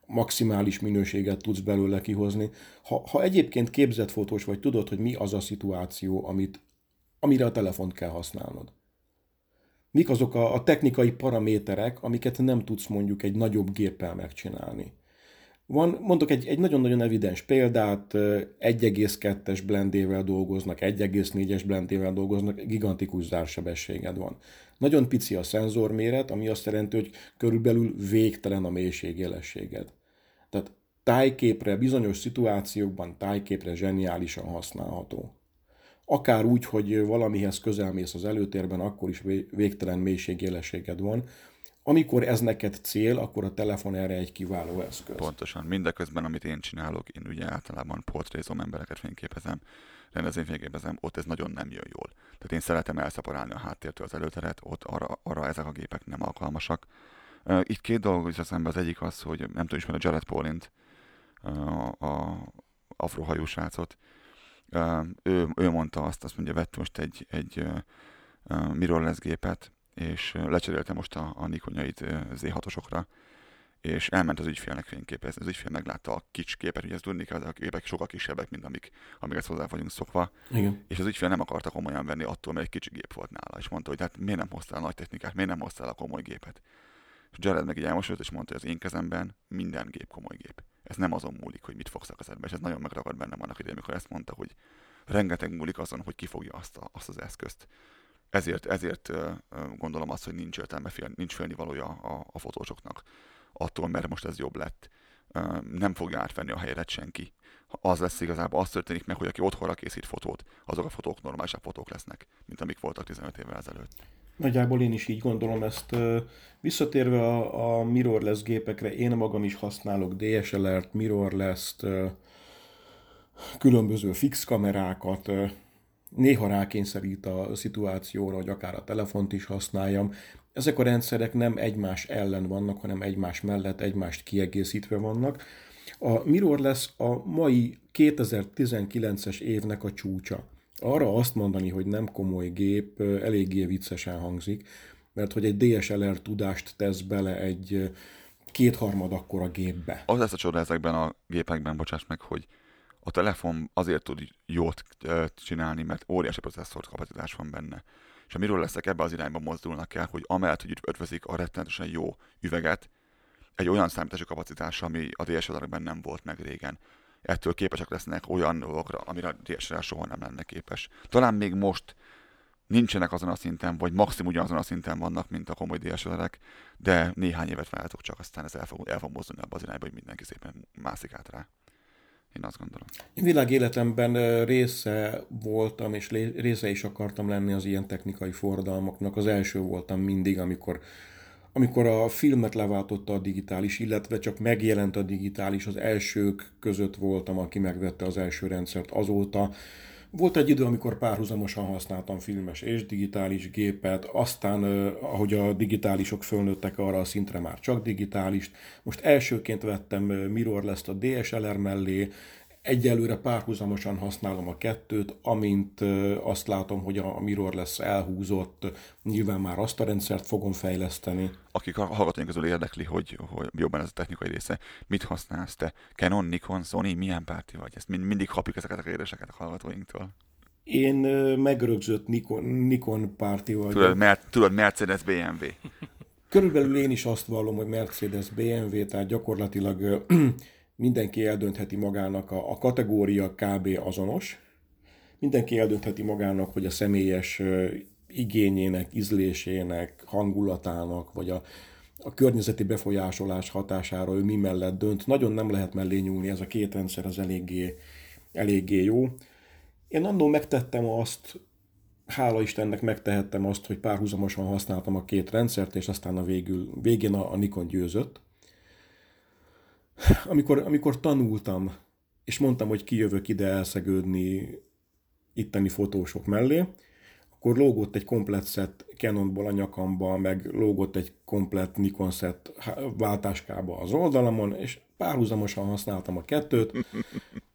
maximális minőséget tudsz belőle kihozni. Ha, ha egyébként képzett fotós vagy, tudod, hogy mi az a szituáció, amit, amire a telefont kell használnod mik azok a, a technikai paraméterek, amiket nem tudsz mondjuk egy nagyobb géppel megcsinálni. Van, mondok egy, egy nagyon-nagyon evidens példát, 1,2-es blendével dolgoznak, 1,4-es blendével dolgoznak, gigantikus zársebességed van. Nagyon pici a szenzorméret, ami azt jelenti, hogy körülbelül végtelen a mélységélességed. Tehát tájképre, bizonyos szituációkban tájképre zseniálisan használható akár úgy, hogy valamihez közelmész az előtérben, akkor is végtelen mélységélességed van. Amikor ez neked cél, akkor a telefon erre egy kiváló eszköz. Pontosan. Mindeközben, amit én csinálok, én ugye általában portrézom embereket fényképezem, rendezvényfényképezem, ott ez nagyon nem jön jól. Tehát én szeretem elszaporálni a háttértől az előteret, ott arra, arra ezek a gépek nem alkalmasak. Itt két dolog is eszembe, az egyik az, hogy nem tudom ismerni Jared Paulint, a, a afrohajú srácot, ő, ő mondta azt, azt mondja, vett most egy, egy mirrorless gépet, és lecserélte most a, a Nikonjait Z6-osokra, és elment az ügyfélnek fényképezni. Az ügyfél meglátta a kics képet, ugye ez tudni kell, a képek sokkal kisebbek, mint amik, amiket hozzá vagyunk szokva. Igen. És az ügyfél nem akarta komolyan venni attól, mert egy kicsi gép volt nála, és mondta, hogy hát miért nem hoztál nagy technikát, miért nem hoztál a komoly gépet. És Jared meg így elmosult, és mondta, hogy az én kezemben minden gép komoly gép. Ez nem azon múlik, hogy mit fogsz a kezedbe, és ez nagyon megragad bennem annak idején, amikor ezt mondta, hogy rengeteg múlik azon, hogy kifogja azt, a, azt az eszközt. Ezért, ezért gondolom azt, hogy nincs értelme, fél, nincs félnivalója a, a fotósoknak attól, mert most ez jobb lett. Nem fogja átvenni a helyet senki. Az lesz igazából, az történik meg, hogy aki otthonra készít fotót, azok a fotók normálisabb fotók lesznek, mint amik voltak 15 évvel ezelőtt. Nagyjából én is így gondolom ezt. Visszatérve a, a mirrorless gépekre, én magam is használok DSLR-t, mirrorless-t, különböző fix kamerákat, néha rákényszerít a szituációra, hogy akár a telefont is használjam. Ezek a rendszerek nem egymás ellen vannak, hanem egymás mellett, egymást kiegészítve vannak. A mirrorless a mai 2019-es évnek a csúcsa. Arra azt mondani, hogy nem komoly gép, eléggé viccesen hangzik, mert hogy egy DSLR tudást tesz bele egy kétharmad akkora gépbe. Az lesz a csoda ezekben a gépekben, bocsáss meg, hogy a telefon azért tud jót csinálni, mert óriási processzor kapacitás van benne. És amiről leszek ebbe az irányba mozdulnak el, hogy amellett, hogy ötvözik a rettenetesen jó üveget, egy olyan számítási kapacitás, ami a DSLR-ben nem volt meg régen. Ettől képesek lesznek olyan dolgokra, amire DSLR soha nem lenne képes. Talán még most nincsenek azon a szinten, vagy maximum ugyanazon a szinten vannak, mint a komoly DSLR-ek, de néhány évet várhatok csak, aztán ez el fog, el fog mozdulni abba az irányba, hogy mindenki szépen mászik át rá. Én azt gondolom. Én világéletemben része voltam, és része is akartam lenni az ilyen technikai forradalmaknak. Az első voltam mindig, amikor amikor a filmet leváltotta a digitális, illetve csak megjelent a digitális, az elsők között voltam, aki megvette az első rendszert azóta. Volt egy idő, amikor párhuzamosan használtam filmes és digitális gépet, aztán, ahogy a digitálisok fölnőttek arra a szintre, már csak digitálist. Most elsőként vettem mirrorless a DSLR mellé, Egyelőre párhuzamosan használom a kettőt, amint azt látom, hogy a mirror lesz elhúzott, nyilván már azt a rendszert fogom fejleszteni. Akik a hallgatóink közül érdekli, hogy, hogy jobban ez a technikai része, mit használsz te? Canon, Nikon, Sony, milyen párti vagy? Ezt mind, mindig kapjuk ezeket a kérdéseket a hallgatóinktól. Én megrögzött Nikon, Nikon párti vagyok. Tudod, mer- tudod, Mercedes, BMW. Körülbelül én is azt vallom, hogy Mercedes, BMW, tehát gyakorlatilag mindenki eldöntheti magának, a, a kategória kb. azonos, mindenki eldöntheti magának, hogy a személyes igényének, ízlésének, hangulatának, vagy a, a környezeti befolyásolás hatására ő mi mellett dönt. Nagyon nem lehet mellé nyúlni, ez a két rendszer az eléggé, eléggé jó. Én annó megtettem azt, hála Istennek megtehettem azt, hogy párhuzamosan használtam a két rendszert, és aztán a végül, végén a, a Nikon győzött amikor, amikor tanultam, és mondtam, hogy kijövök ide elszegődni itteni fotósok mellé, akkor lógott egy komplet szett Canonból a nyakamba, meg lógott egy komplet Nikon szett váltáskába az oldalamon, és párhuzamosan használtam a kettőt.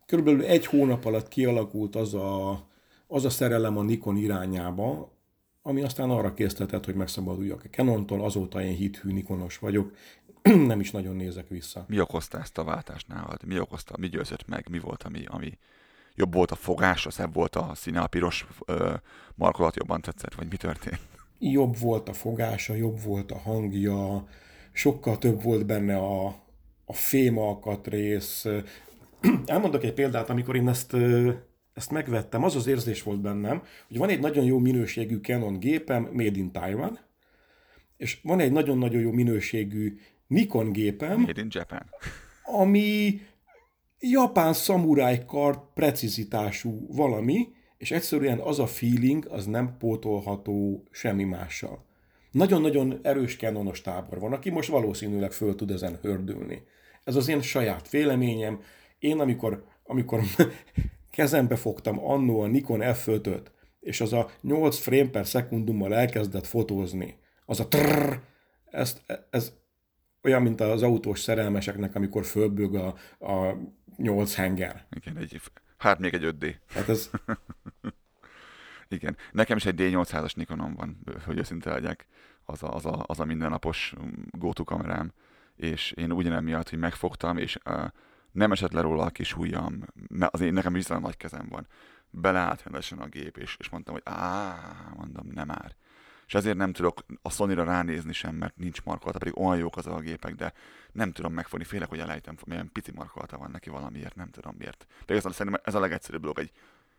Körülbelül egy hónap alatt kialakult az a, az a szerelem a Nikon irányába, ami aztán arra késztetett, hogy megszabaduljak a Canontól, azóta én hithű Nikonos vagyok, nem is nagyon nézek vissza. Mi okozta ezt a váltást nálad? Mi okozta, mi győzött meg? Mi volt, ami, ami jobb volt a fogás, szebb volt a színe, a piros ö, markolat jobban tetszett, vagy mi történt? Jobb volt a fogása, jobb volt a hangja, sokkal több volt benne a, a fém alkatrész. Elmondok egy példát, amikor én ezt ezt megvettem, az az érzés volt bennem, hogy van egy nagyon jó minőségű Canon gépem, made in Taiwan, és van egy nagyon-nagyon jó minőségű Nikon gépem, made in Japan, ami japán szamuráj kard precizitású valami, és egyszerűen az a feeling, az nem pótolható semmi mással. Nagyon-nagyon erős kenonos tábor van, aki most valószínűleg föl tud ezen hördülni. Ez az én saját véleményem. Én amikor, amikor kezembe fogtam annó a Nikon f és az a 8 frame per szekundummal elkezdett fotózni, az a trrr, ezt, ez olyan, mint az autós szerelmeseknek, amikor fölbög a, a 8 henger. Igen, egy, hát még egy 5D. Hát ez... Igen. Nekem is egy D800-as Nikonom van, hogy őszinte legyek. Az a, az a, az a mindennapos go-to kamerám. És én ugyanem miatt, hogy megfogtam, és uh, nem esett le róla a kis ujjam, mert azért nekem is nagy kezem van. Beleállt rendesen a gép, és, és mondtam, hogy á, mondom, nem már. És ezért nem tudok a sony ránézni sem, mert nincs markolata, pedig olyan jók az a gépek, de nem tudom megfogni, félek, hogy elejtem, milyen pici markolata van neki valamiért, nem tudom miért. De ez, szerintem ez a legegyszerűbb dolog, egy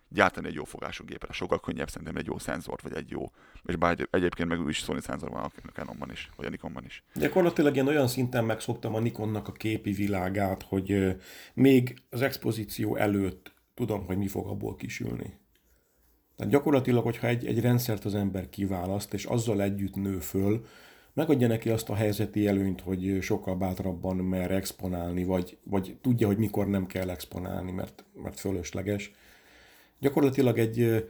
gyártani egy jó fogású gépre. Sokkal könnyebb szerintem egy jó szenzort, vagy egy jó, és bár egyébként meg is Sony szenzor van a Canonban is, vagy a Nikonban is. Gyakorlatilag én olyan szinten megszoktam a Nikonnak a képi világát, hogy még az expozíció előtt tudom, hogy mi fog abból kisülni. Tehát gyakorlatilag, hogyha egy, egy rendszert az ember kiválaszt, és azzal együtt nő föl, megadja neki azt a helyzeti előnyt, hogy sokkal bátrabban mer exponálni, vagy, vagy tudja, hogy mikor nem kell exponálni, mert, mert fölösleges gyakorlatilag egy,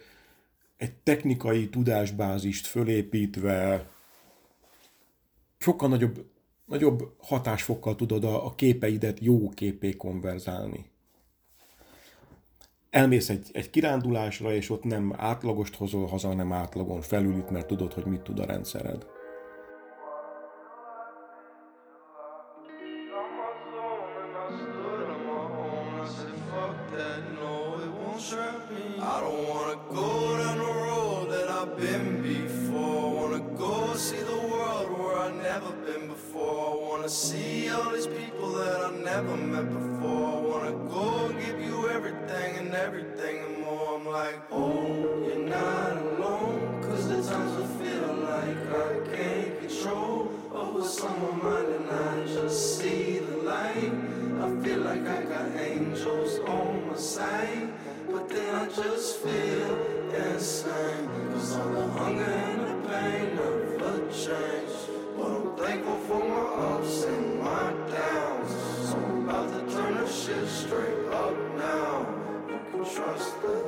egy technikai tudásbázist fölépítve sokkal nagyobb, nagyobb hatásfokkal tudod a, a képeidet jó képé konverzálni. Elmész egy, egy kirándulásra, és ott nem átlagost hozol haza, hanem átlagon felülít, mert tudod, hogy mit tud a rendszered. on my mind and I just see the light. I feel like I got angels on my side, but then I just feel insane. Cause all the hunger and the pain never change. But I'm thankful for my ups and my downs. So I'm about to turn the shit straight up now. You can trust the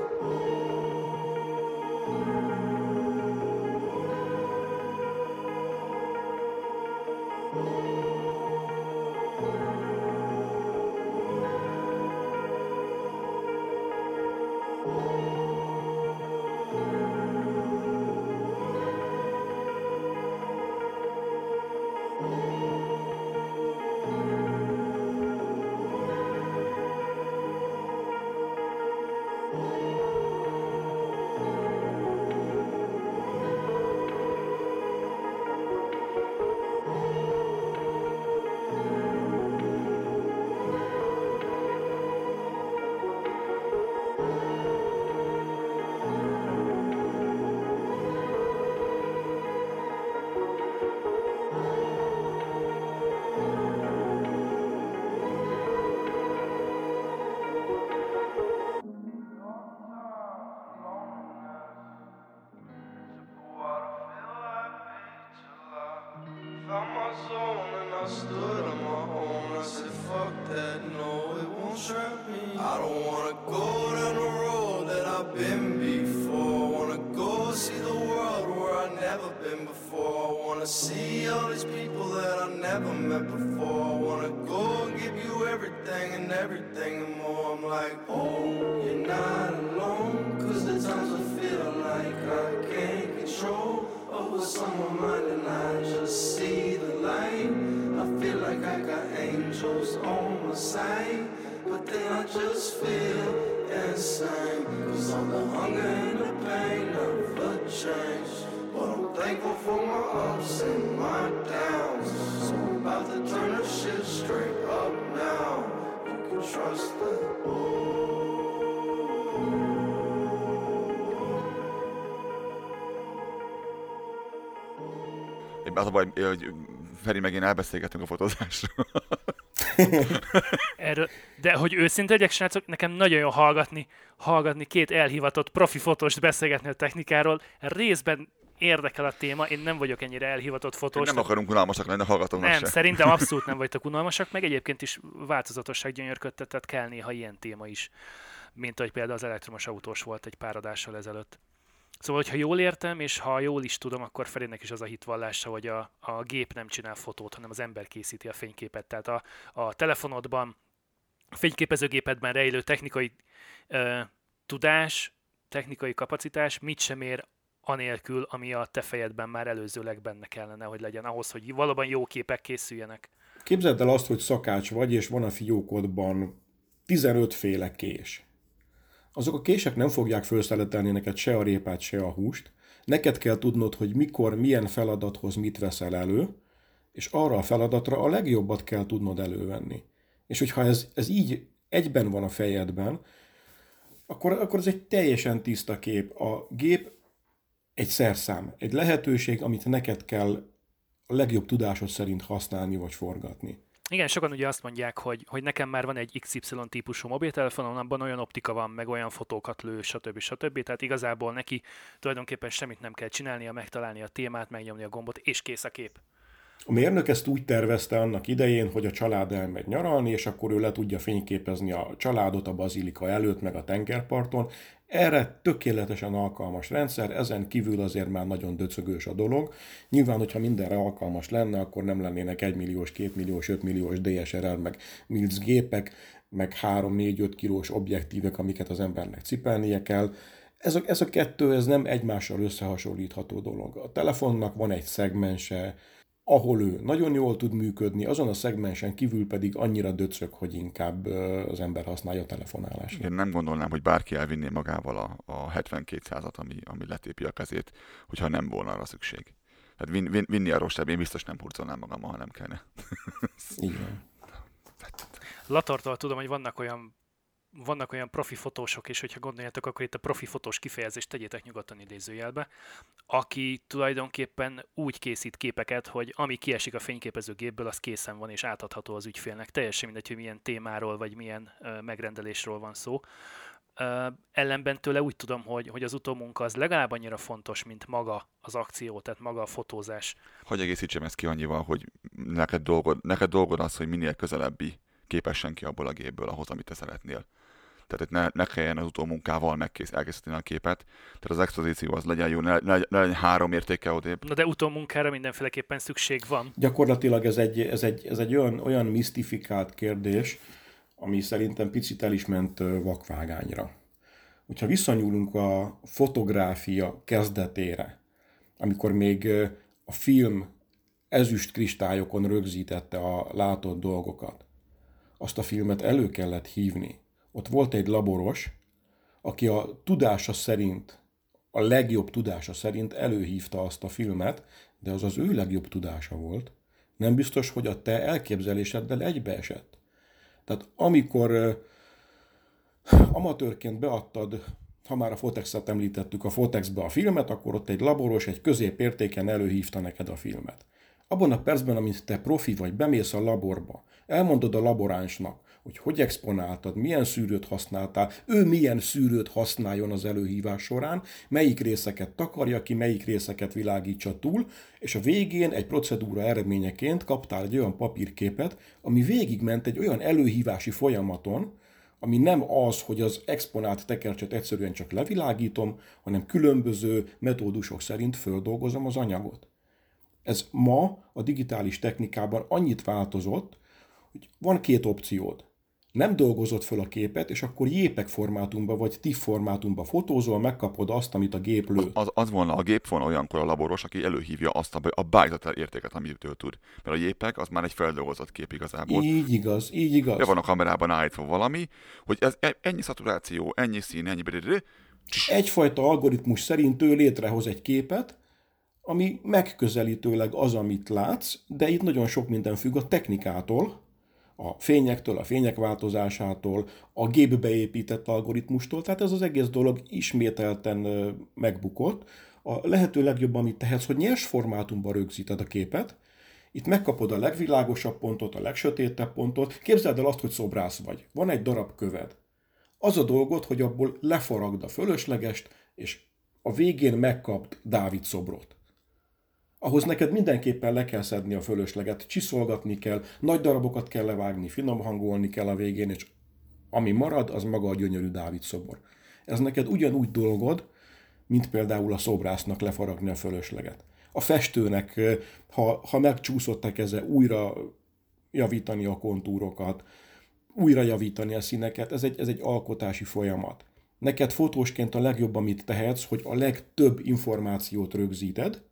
ups. Az a baj, hogy Feri meg én elbeszélgetünk a fotózásról. Erről, de hogy őszinte legyek, srácok, nekem nagyon jó hallgatni, hallgatni két elhivatott profi fotóst beszélgetni a technikáról. Részben érdekel a téma, én nem vagyok ennyire elhivatott fotós. Nem akarunk unalmasak lenni a hallgatóknak Nem, se. szerintem abszolút nem vagytok unalmasak, meg egyébként is változatosság gyönyörködtet, tehát kell néha ilyen téma is, mint ahogy például az elektromos autós volt egy pár adással ezelőtt. Szóval, hogyha jól értem, és ha jól is tudom, akkor Ferinek is az a hitvallása, hogy a, a gép nem csinál fotót, hanem az ember készíti a fényképet. Tehát a, a telefonodban, a fényképezőgépedben rejlő technikai ö, tudás, technikai kapacitás mit sem ér anélkül, ami a te fejedben már előzőleg benne kellene, hogy legyen ahhoz, hogy valóban jó képek készüljenek. Képzeld el azt, hogy szakács vagy, és van a fiókodban 15 féle kés. Azok a kések nem fogják felszeletelni neked se a répát, se a húst. Neked kell tudnod, hogy mikor, milyen feladathoz mit veszel elő, és arra a feladatra a legjobbat kell tudnod elővenni. És hogyha ez, ez így egyben van a fejedben, akkor, akkor ez egy teljesen tiszta kép. A gép egy szerszám, egy lehetőség, amit neked kell a legjobb tudásod szerint használni vagy forgatni. Igen, sokan ugye azt mondják, hogy, hogy nekem már van egy XY típusú mobiltelefonom, abban olyan optika van, meg olyan fotókat lő, stb. stb. Tehát igazából neki tulajdonképpen semmit nem kell csinálnia, megtalálni a témát, megnyomni a gombot, és kész a kép. A mérnök ezt úgy tervezte annak idején, hogy a család elmegy nyaralni, és akkor ő le tudja fényképezni a családot a bazilika előtt, meg a tengerparton. Erre tökéletesen alkalmas rendszer, ezen kívül azért már nagyon döcögős a dolog. Nyilván, hogyha mindenre alkalmas lenne, akkor nem lennének 1 milliós, 2 milliós, 5 milliós DSLR, meg MILC gépek, meg 3-4-5 kilós objektívek, amiket az embernek cipelnie kell. Ez a, ez a kettő, ez nem egymással összehasonlítható dolog. A telefonnak van egy szegmense, ahol ő nagyon jól tud működni, azon a szegmensen kívül pedig annyira döcög, hogy inkább az ember használja a telefonálásra. Én nem gondolnám, hogy bárki elvinné magával a, a 7200-at, ami, ami letépi a kezét, hogyha nem volna arra szükség. Hát vin, vin, vinni a rostább, én biztos nem hurcolnám magam, ha nem kellene. Igen. Latortól tudom, hogy vannak olyan vannak olyan profi fotósok, és hogyha gondoljátok, akkor itt a profi fotós kifejezést tegyétek nyugodtan idézőjelbe, aki tulajdonképpen úgy készít képeket, hogy ami kiesik a fényképezőgépből, az készen van és átadható az ügyfélnek. Teljesen mindegy, hogy milyen témáról vagy milyen uh, megrendelésről van szó. Uh, ellenben tőle úgy tudom, hogy, hogy az utómunka az legalább annyira fontos, mint maga az akció, tehát maga a fotózás. Hogy egészítsem ezt ki annyival, hogy neked dolgod, neked dolgod az, hogy minél közelebbi képessen ki abból a gépből ahhoz, amit te szeretnél tehát itt ne, ne kelljen az utómunkával megkész, elkészíteni a képet. Tehát az expozíció az legyen jó, ne, ne, ne legyen három értéke odébb. Na de utómunkára mindenféleképpen szükség van. Gyakorlatilag ez egy, ez egy, ez egy olyan, olyan misztifikált kérdés, ami szerintem picit el is ment vakvágányra. Hogyha visszanyúlunk a fotográfia kezdetére, amikor még a film ezüst kristályokon rögzítette a látott dolgokat, azt a filmet elő kellett hívni, ott volt egy laboros, aki a tudása szerint, a legjobb tudása szerint előhívta azt a filmet, de az az ő legjobb tudása volt. Nem biztos, hogy a te elképzeléseddel egybeesett. Tehát amikor amatőrként beadtad, ha már a Fotexet említettük, a Fotexbe a filmet, akkor ott egy laboros, egy középértéken előhívta neked a filmet. Abban a percben, amit te profi vagy, bemész a laborba, elmondod a laboránsnak, hogy hogy exponáltad, milyen szűrőt használtál, ő milyen szűrőt használjon az előhívás során, melyik részeket takarja ki, melyik részeket világítsa túl, és a végén egy procedúra eredményeként kaptál egy olyan papírképet, ami végigment egy olyan előhívási folyamaton, ami nem az, hogy az exponált tekercset egyszerűen csak levilágítom, hanem különböző metódusok szerint földolgozom az anyagot. Ez ma a digitális technikában annyit változott, hogy van két opciód. Nem dolgozott föl a képet, és akkor JPEG formátumba vagy TIFF formátumba fotózol, megkapod azt, amit a gép lő. Az, az volna a gép volna olyankor a laboros, aki előhívja azt a, a beállított értéket, amit ő tud. Mert a JPEG az már egy feldolgozott kép igazából. Így igaz, így igaz. Be van a kamerában állítva valami, hogy ez e- ennyi szaturáció, ennyi szín, ennyi... Egyfajta algoritmus szerint ő létrehoz egy képet, ami megközelítőleg az, amit látsz, de itt nagyon sok minden függ a technikától, a fényektől, a fények változásától, a gépbe épített algoritmustól, tehát ez az egész dolog ismételten megbukott. A lehető legjobb, amit tehetsz, hogy nyers formátumban rögzíted a képet, itt megkapod a legvilágosabb pontot, a legsötétebb pontot. Képzeld el azt, hogy szobrász vagy. Van egy darab köved. Az a dolgot, hogy abból lefaragd a fölöslegest, és a végén megkapt Dávid szobrot ahhoz neked mindenképpen le kell szedni a fölösleget, csiszolgatni kell, nagy darabokat kell levágni, finom hangolni kell a végén, és ami marad, az maga a gyönyörű Dávid szobor. Ez neked ugyanúgy dolgod, mint például a szobrásznak lefaragni a fölösleget. A festőnek, ha, ha megcsúszott a keze, újra javítani a kontúrokat, újra javítani a színeket, ez egy, ez egy alkotási folyamat. Neked fotósként a legjobb, amit tehetsz, hogy a legtöbb információt rögzíted,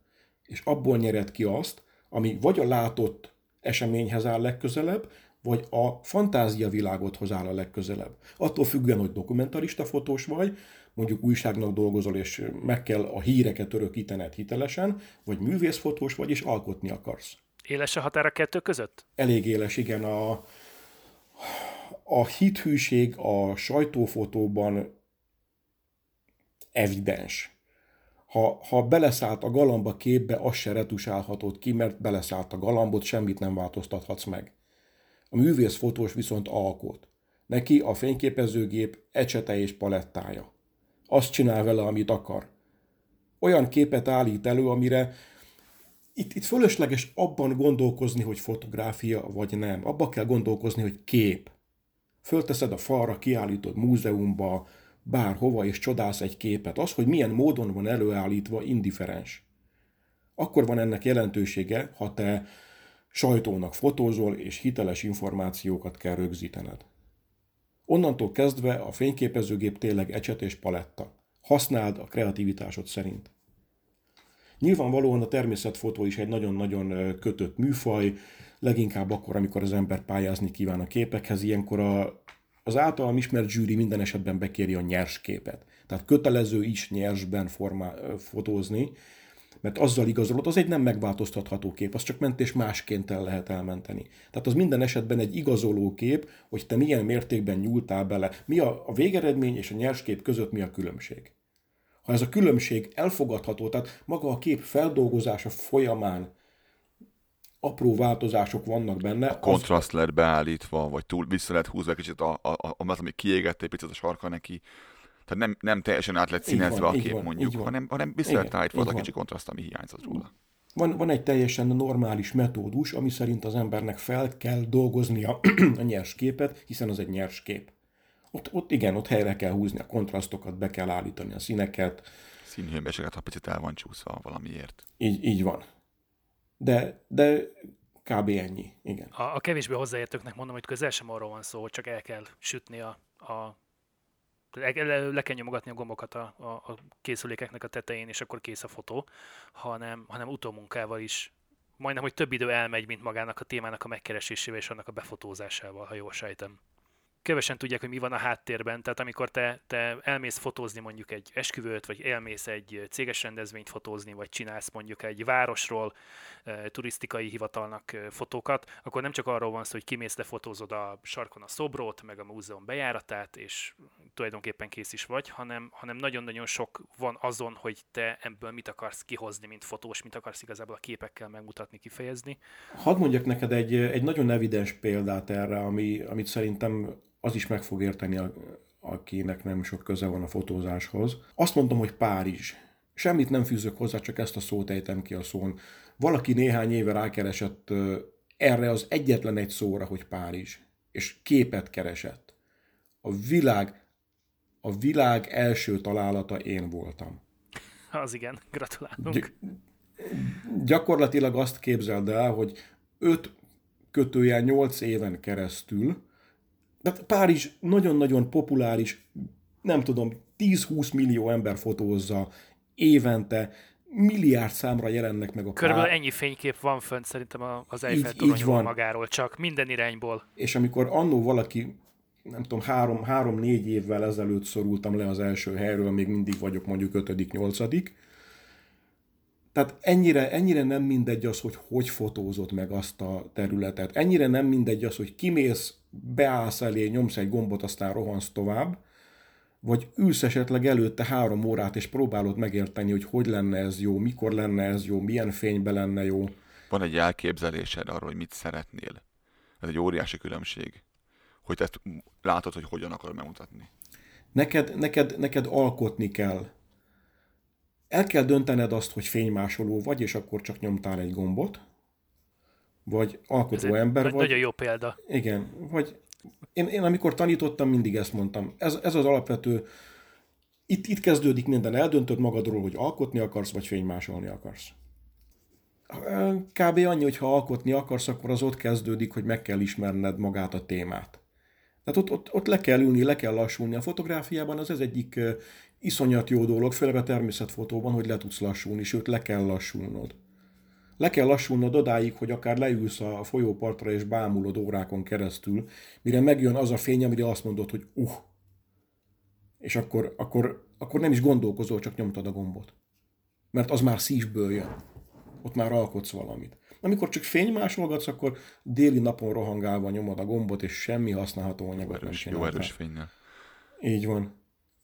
és abból nyered ki azt, ami vagy a látott eseményhez áll legközelebb, vagy a fantázia világodhoz áll a legközelebb. Attól függően, hogy dokumentarista fotós vagy, mondjuk újságnak dolgozol, és meg kell a híreket örökítened hitelesen, vagy művészfotós vagy, és alkotni akarsz. Éles a határ a kettő között? Elég éles, igen. A, a hithűség a sajtófotóban evidens ha, ha beleszállt a galamba képbe, az se retusálhatod ki, mert beleszállt a galambot, semmit nem változtathatsz meg. A művész fotós viszont alkot. Neki a fényképezőgép ecsete és palettája. Azt csinál vele, amit akar. Olyan képet állít elő, amire itt, itt fölösleges abban gondolkozni, hogy fotográfia vagy nem. Abba kell gondolkozni, hogy kép. Fölteszed a falra, kiállítod múzeumba, bárhova és csodálsz egy képet. Az, hogy milyen módon van előállítva, indiferens. Akkor van ennek jelentősége, ha te sajtónak fotózol, és hiteles információkat kell rögzítened. Onnantól kezdve a fényképezőgép tényleg ecset és paletta. Használd a kreativitásod szerint. Nyilvánvalóan a természetfotó is egy nagyon-nagyon kötött műfaj, leginkább akkor, amikor az ember pályázni kíván a képekhez, ilyenkor a az általam ismert zsűri minden esetben bekéri a nyers képet. Tehát kötelező is nyersben formá, fotózni, mert azzal igazolod, az egy nem megváltoztatható kép, az csak mentés másként el lehet elmenteni. Tehát az minden esetben egy igazoló kép, hogy te milyen mértékben nyúltál bele, mi a, a végeredmény és a nyers kép között mi a különbség. Ha ez a különbség elfogadható, tehát maga a kép feldolgozása folyamán apró változások vannak benne. A kontraszt az... lett beállítva, vagy túl vissza lett húzva egy kicsit, a, a, a, az, ami kiégett egy picit a sarka neki. Tehát nem, nem teljesen át lett színezve van, a kép van, mondjuk, hanem, hanem vissza lett állítva az a kicsi kontraszt, ami hiányzott róla. Van, van egy teljesen normális metódus, ami szerint az embernek fel kell dolgoznia a nyers képet, hiszen az egy nyers kép. Ott, ott igen, ott helyre kell húzni a kontrasztokat, be kell állítani a színeket. Színhőmérséklet, ha picit el van csúszva valamiért. Így, így van de, de kb. ennyi, igen. A, a kevésbé hozzáértőknek mondom, hogy közel sem arról van szó, hogy csak el kell sütni a, a le, le kell nyomogatni a gombokat a, a, a készülékeknek a tetején, és akkor kész a fotó, hanem, hanem utómunkával is majdnem, hogy több idő elmegy, mint magának a témának a megkeresésével és annak a befotózásával, ha jól sejtem kevesen tudják, hogy mi van a háttérben. Tehát amikor te, te elmész fotózni mondjuk egy esküvőt, vagy elmész egy céges rendezvényt fotózni, vagy csinálsz mondjuk egy városról turisztikai hivatalnak fotókat, akkor nem csak arról van szó, hogy kimész, lefotózod a sarkon a szobrot, meg a múzeum bejáratát, és tulajdonképpen kész is vagy, hanem, hanem nagyon-nagyon sok van azon, hogy te ebből mit akarsz kihozni, mint fotós, mit akarsz igazából a képekkel megmutatni, kifejezni. Hadd mondjak neked egy, egy nagyon evidens példát erre, ami, amit szerintem az is meg fog érteni, akinek nem sok köze van a fotózáshoz. Azt mondom, hogy Párizs. Semmit nem fűzök hozzá, csak ezt a szót ejtem ki a szón. Valaki néhány éve rákeresett erre az egyetlen egy szóra, hogy Párizs, és képet keresett. A világ, a világ első találata én voltam. Az igen, gratulálunk. Gyakorlatilag azt képzeld el, hogy 5 kötőjel 8 éven keresztül, tehát Párizs nagyon-nagyon populáris, nem tudom, 10-20 millió ember fotózza évente, milliárd számra jelennek meg a Körülbelül ennyi fénykép van fönt szerintem az Eiffel toronyról magáról, csak minden irányból. És amikor annó valaki, nem tudom, három, három-négy évvel ezelőtt szorultam le az első helyről, még mindig vagyok mondjuk ötödik, nyolcadik, tehát ennyire, ennyire nem mindegy az, hogy hogy fotózod meg azt a területet. Ennyire nem mindegy az, hogy kimész, beállsz elé, nyomsz egy gombot, aztán rohansz tovább, vagy ülsz esetleg előtte három órát, és próbálod megérteni, hogy hogy lenne ez jó, mikor lenne ez jó, milyen fényben lenne jó. Van egy elképzelésed arról, hogy mit szeretnél. Ez egy óriási különbség. Hogy te ezt látod, hogy hogyan akarod megmutatni. Neked, neked, neked alkotni kell. El kell döntened azt, hogy fénymásoló vagy, és akkor csak nyomtál egy gombot, vagy alkotó Ez ember vagy. Nagyon jó példa. Igen, vagy én, én amikor tanítottam, mindig ezt mondtam. Ez, ez az alapvető, itt, itt kezdődik minden, eldöntöd magadról, hogy alkotni akarsz, vagy fénymásolni akarsz. Kb. annyi, hogy ha alkotni akarsz, akkor az ott kezdődik, hogy meg kell ismerned magát a témát. Tehát ott, ott, ott le kell ülni, le kell lassulni. A fotográfiában az ez egyik iszonyat jó dolog, főleg a természetfotóban, hogy le tudsz lassulni, sőt le kell lassulnod. Le kell lassulnod odáig, hogy akár leülsz a folyópartra és bámulod órákon keresztül, mire megjön az a fény, amire azt mondod, hogy uh. És akkor, akkor, akkor nem is gondolkozol, csak nyomtad a gombot. Mert az már szívből jön. Ott már alkotsz valamit. Amikor csak fénymásolgatsz, akkor déli napon rohangálva nyomod a gombot, és semmi használható Jó anyagot nem erős, jó csináltál. erős fénynel. Így van.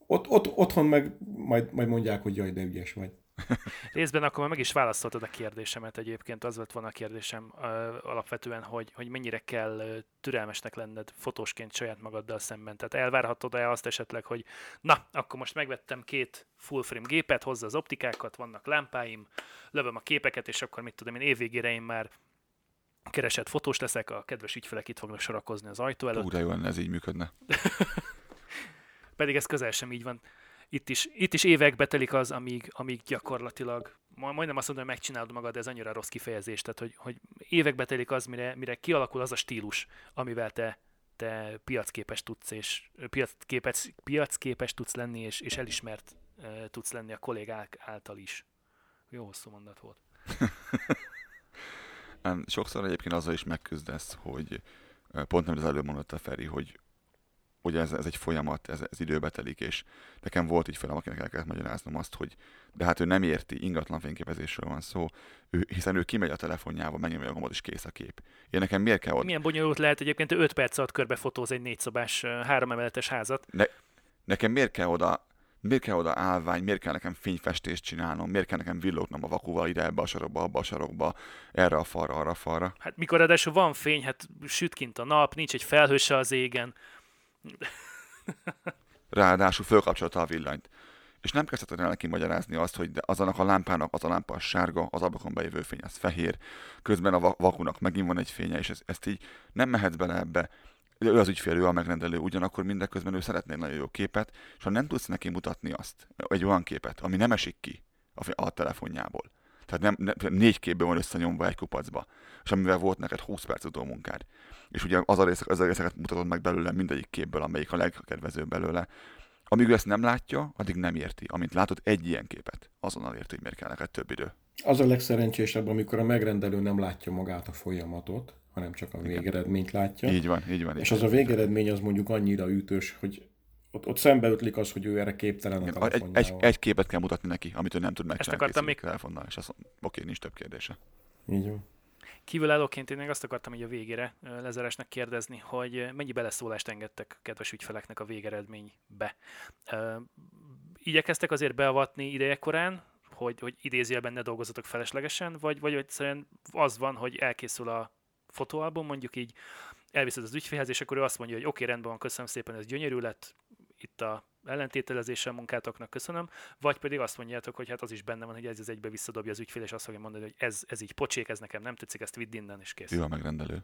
Ott, ott, otthon meg majd, majd mondják, hogy jaj, de ügyes vagy. Részben akkor már meg is választoltad a kérdésemet egyébként, az lett volna a kérdésem alapvetően, hogy, hogy mennyire kell türelmesnek lenned fotósként saját magaddal szemben. Tehát elvárhatod-e azt esetleg, hogy na, akkor most megvettem két full frame gépet, hozza az optikákat, vannak lámpáim, lövöm a képeket, és akkor mit tudom én, évvégére én már keresett fotós leszek, a kedves ügyfelek itt fognak sorakozni az ajtó előtt. Ú, de jó lenne, ez így működne. Pedig ez közel sem így van. Itt is, itt is évekbe telik az, amíg, amíg gyakorlatilag, ma- majdnem azt mondom, hogy megcsinálod magad, de ez annyira rossz kifejezés, tehát hogy, hogy évekbe telik az, mire, mire kialakul az a stílus, amivel te, te piacképes tudsz, és piacképes, piacképes tudsz lenni, és, és elismert uh, tudsz lenni a kollégák által is. Jó hosszú mondat volt. Sokszor egyébként azzal is megküzdesz, hogy pont nem az előbb mondott a Feri, hogy ugye ez, ez egy folyamat, ez, ez időbe telik, és nekem volt így felem, akinek el kellett magyaráznom azt, hogy de hát ő nem érti, ingatlan fényképezésről van szó, ő, hiszen ő kimegy a telefonjával, megnyomja a gombot, és kész a kép. Én nekem miért kell ott Milyen bonyolult lehet egyébként, 5 perc alatt körbe fotóz egy négyszobás, három emeletes házat. ne, nekem miért kell oda miért kell oda állvány, miért kell nekem fényfestést csinálnom, miért kell nekem villognom a vakuval ide ebbe a sarokba, abba a sarokba, erre a falra, arra a falra. Hát mikor ráadásul van fény, hát süt kint a nap, nincs egy felhő se az égen. Ráadásul fölkapcsolta a villanyt. És nem kezdted el neki magyarázni azt, hogy de az annak a lámpának, az a lámpa az sárga, az ablakon bejövő fény az fehér, közben a va- vakunak megint van egy fénye, és ezt, ezt így nem mehetsz bele ebbe. Ő az ügyfél, ő a megrendelő, ugyanakkor mindeközben ő szeretné nagyon jó képet, és ha nem tudsz neki mutatni azt, egy olyan képet, ami nem esik ki a, a telefonjából, tehát nem, nem, négy képben van összenyomva egy kupacba, és amivel volt neked 20 perc utómunkád. És ugye az a, részek, az a részeket mutatod meg belőle mindegyik képből, amelyik a legkedvezőbb belőle. Amíg ő ezt nem látja, addig nem érti. Amint látod egy ilyen képet, azonnal érti, hogy miért kell neked több idő. Az a legszerencsésebb, amikor a megrendelő nem látja magát a folyamatot, hanem csak a végeredményt látja. Így van, így van. És így az a végeredmény az mondjuk annyira ütős, hogy ott, ott szembeötlik az, hogy ő erre képtelen a Igen, egy, egy, egy, képet kell mutatni neki, amit ő nem tud megcsinálni akartam készülék telefonnal, és azt oké, nincs több kérdése. Így van. Kívülállóként én még azt akartam így a végére Lezeresnek kérdezni, hogy mennyi beleszólást engedtek kedves ügyfeleknek a végeredménybe. Igyekeztek azért beavatni idejekorán, hogy, hogy idézőjelben ne dolgozatok feleslegesen, vagy, vagy egyszerűen az van, hogy elkészül a fotóalbum, mondjuk így elviszed az ügyfélhez, és akkor ő azt mondja, hogy oké, rendben van, köszönöm szépen, ez gyönyörű lett, itt a ellentételezése a munkátoknak köszönöm, vagy pedig azt mondjátok, hogy hát az is benne van, hogy ez az egybe visszadobja az ügyfél, és azt fogja mondani, hogy ez, ez így pocsék, ez nekem nem tetszik, ezt vidd innen, és kész. Ő a megrendelő.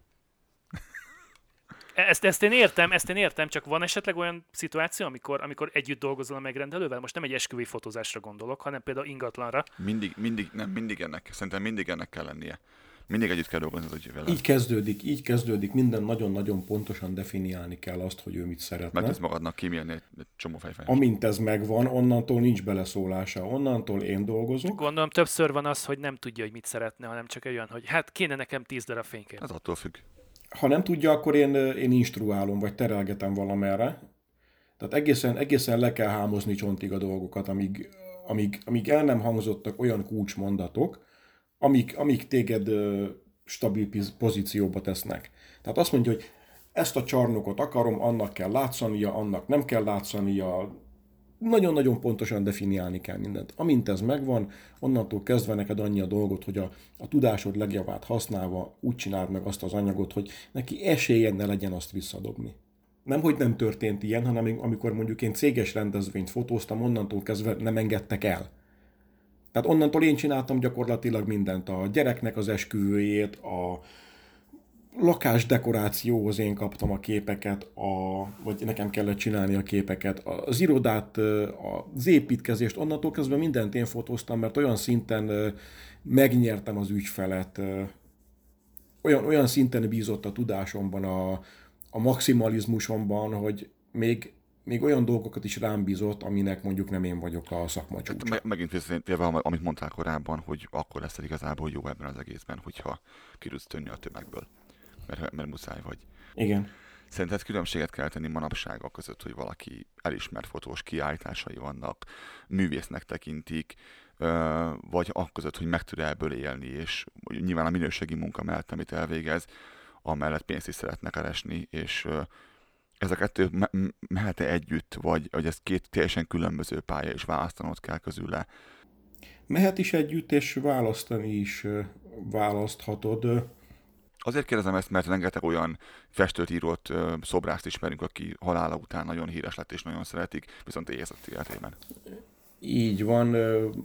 Ezt, ezt én értem, ezt én értem, csak van esetleg olyan szituáció, amikor, amikor együtt dolgozol a megrendelővel? Most nem egy esküvői fotózásra gondolok, hanem például ingatlanra. Mindig, mindig, nem, mindig ennek, szerintem mindig ennek kell lennie. Mindig együtt kell dolgozni hogy vele. Így kezdődik, így kezdődik, minden nagyon-nagyon pontosan definiálni kell azt, hogy ő mit szeretne. Mert ez magadnak kímélni egy, egy csomó fejfájást. Amint ez megvan, onnantól nincs beleszólása. Onnantól én dolgozok. Gondolom többször van az, hogy nem tudja, hogy mit szeretne, hanem csak olyan, hogy hát kéne nekem tíz darab fénykép. Ez attól függ. Ha nem tudja, akkor én, én instruálom, vagy terelgetem valamerre. Tehát egészen, egészen le kell hámozni csontig a dolgokat, amíg, amíg, amíg el nem hangzottak olyan kulcsmondatok, amik, amik téged stabil pozícióba tesznek. Tehát azt mondja, hogy ezt a csarnokot akarom, annak kell látszania, annak nem kell látszania, nagyon-nagyon pontosan definiálni kell mindent. Amint ez megvan, onnantól kezdve neked annyi a dolgot, hogy a, a tudásod legjavát használva úgy csináld meg azt az anyagot, hogy neki esélye ne legyen azt visszadobni. Nem, hogy nem történt ilyen, hanem amikor mondjuk én céges rendezvényt fotóztam, onnantól kezdve nem engedtek el. Tehát onnantól én csináltam gyakorlatilag mindent. A gyereknek az esküvőjét, a lakás dekorációhoz én kaptam a képeket, a, vagy nekem kellett csinálni a képeket, az irodát, az építkezést, onnantól kezdve mindent én fotóztam, mert olyan szinten megnyertem az ügyfelet, olyan, olyan szinten bízott a tudásomban, a, a maximalizmusomban, hogy még még olyan dolgokat is rám bízott, aminek mondjuk nem én vagyok a szakma csúcsa. Me- megint visszatérve, amit mondtál korábban, hogy akkor lesz igazából jó ebben az egészben, hogyha kirúsz tönni a tömegből. Mert, mert muszáj vagy. Igen. Szerinted különbséget kell tenni manapság a között, hogy valaki elismert fotós kiállításai vannak, művésznek tekintik, vagy a között, hogy meg tud ebből élni, és nyilván a minőségi munka mellett, amit elvégez, amellett pénzt is szeretne keresni, és ez a kettő me- mehet-e együtt, vagy, vagy ez két teljesen különböző pálya, és választanod kell közül Mehet is együtt, és választani is választhatod. Azért kérdezem ezt, mert rengeteg olyan festőt, írót, szobrászt ismerünk, aki halála után nagyon híres lett és nagyon szeretik, viszont éjszakai életében. Így van.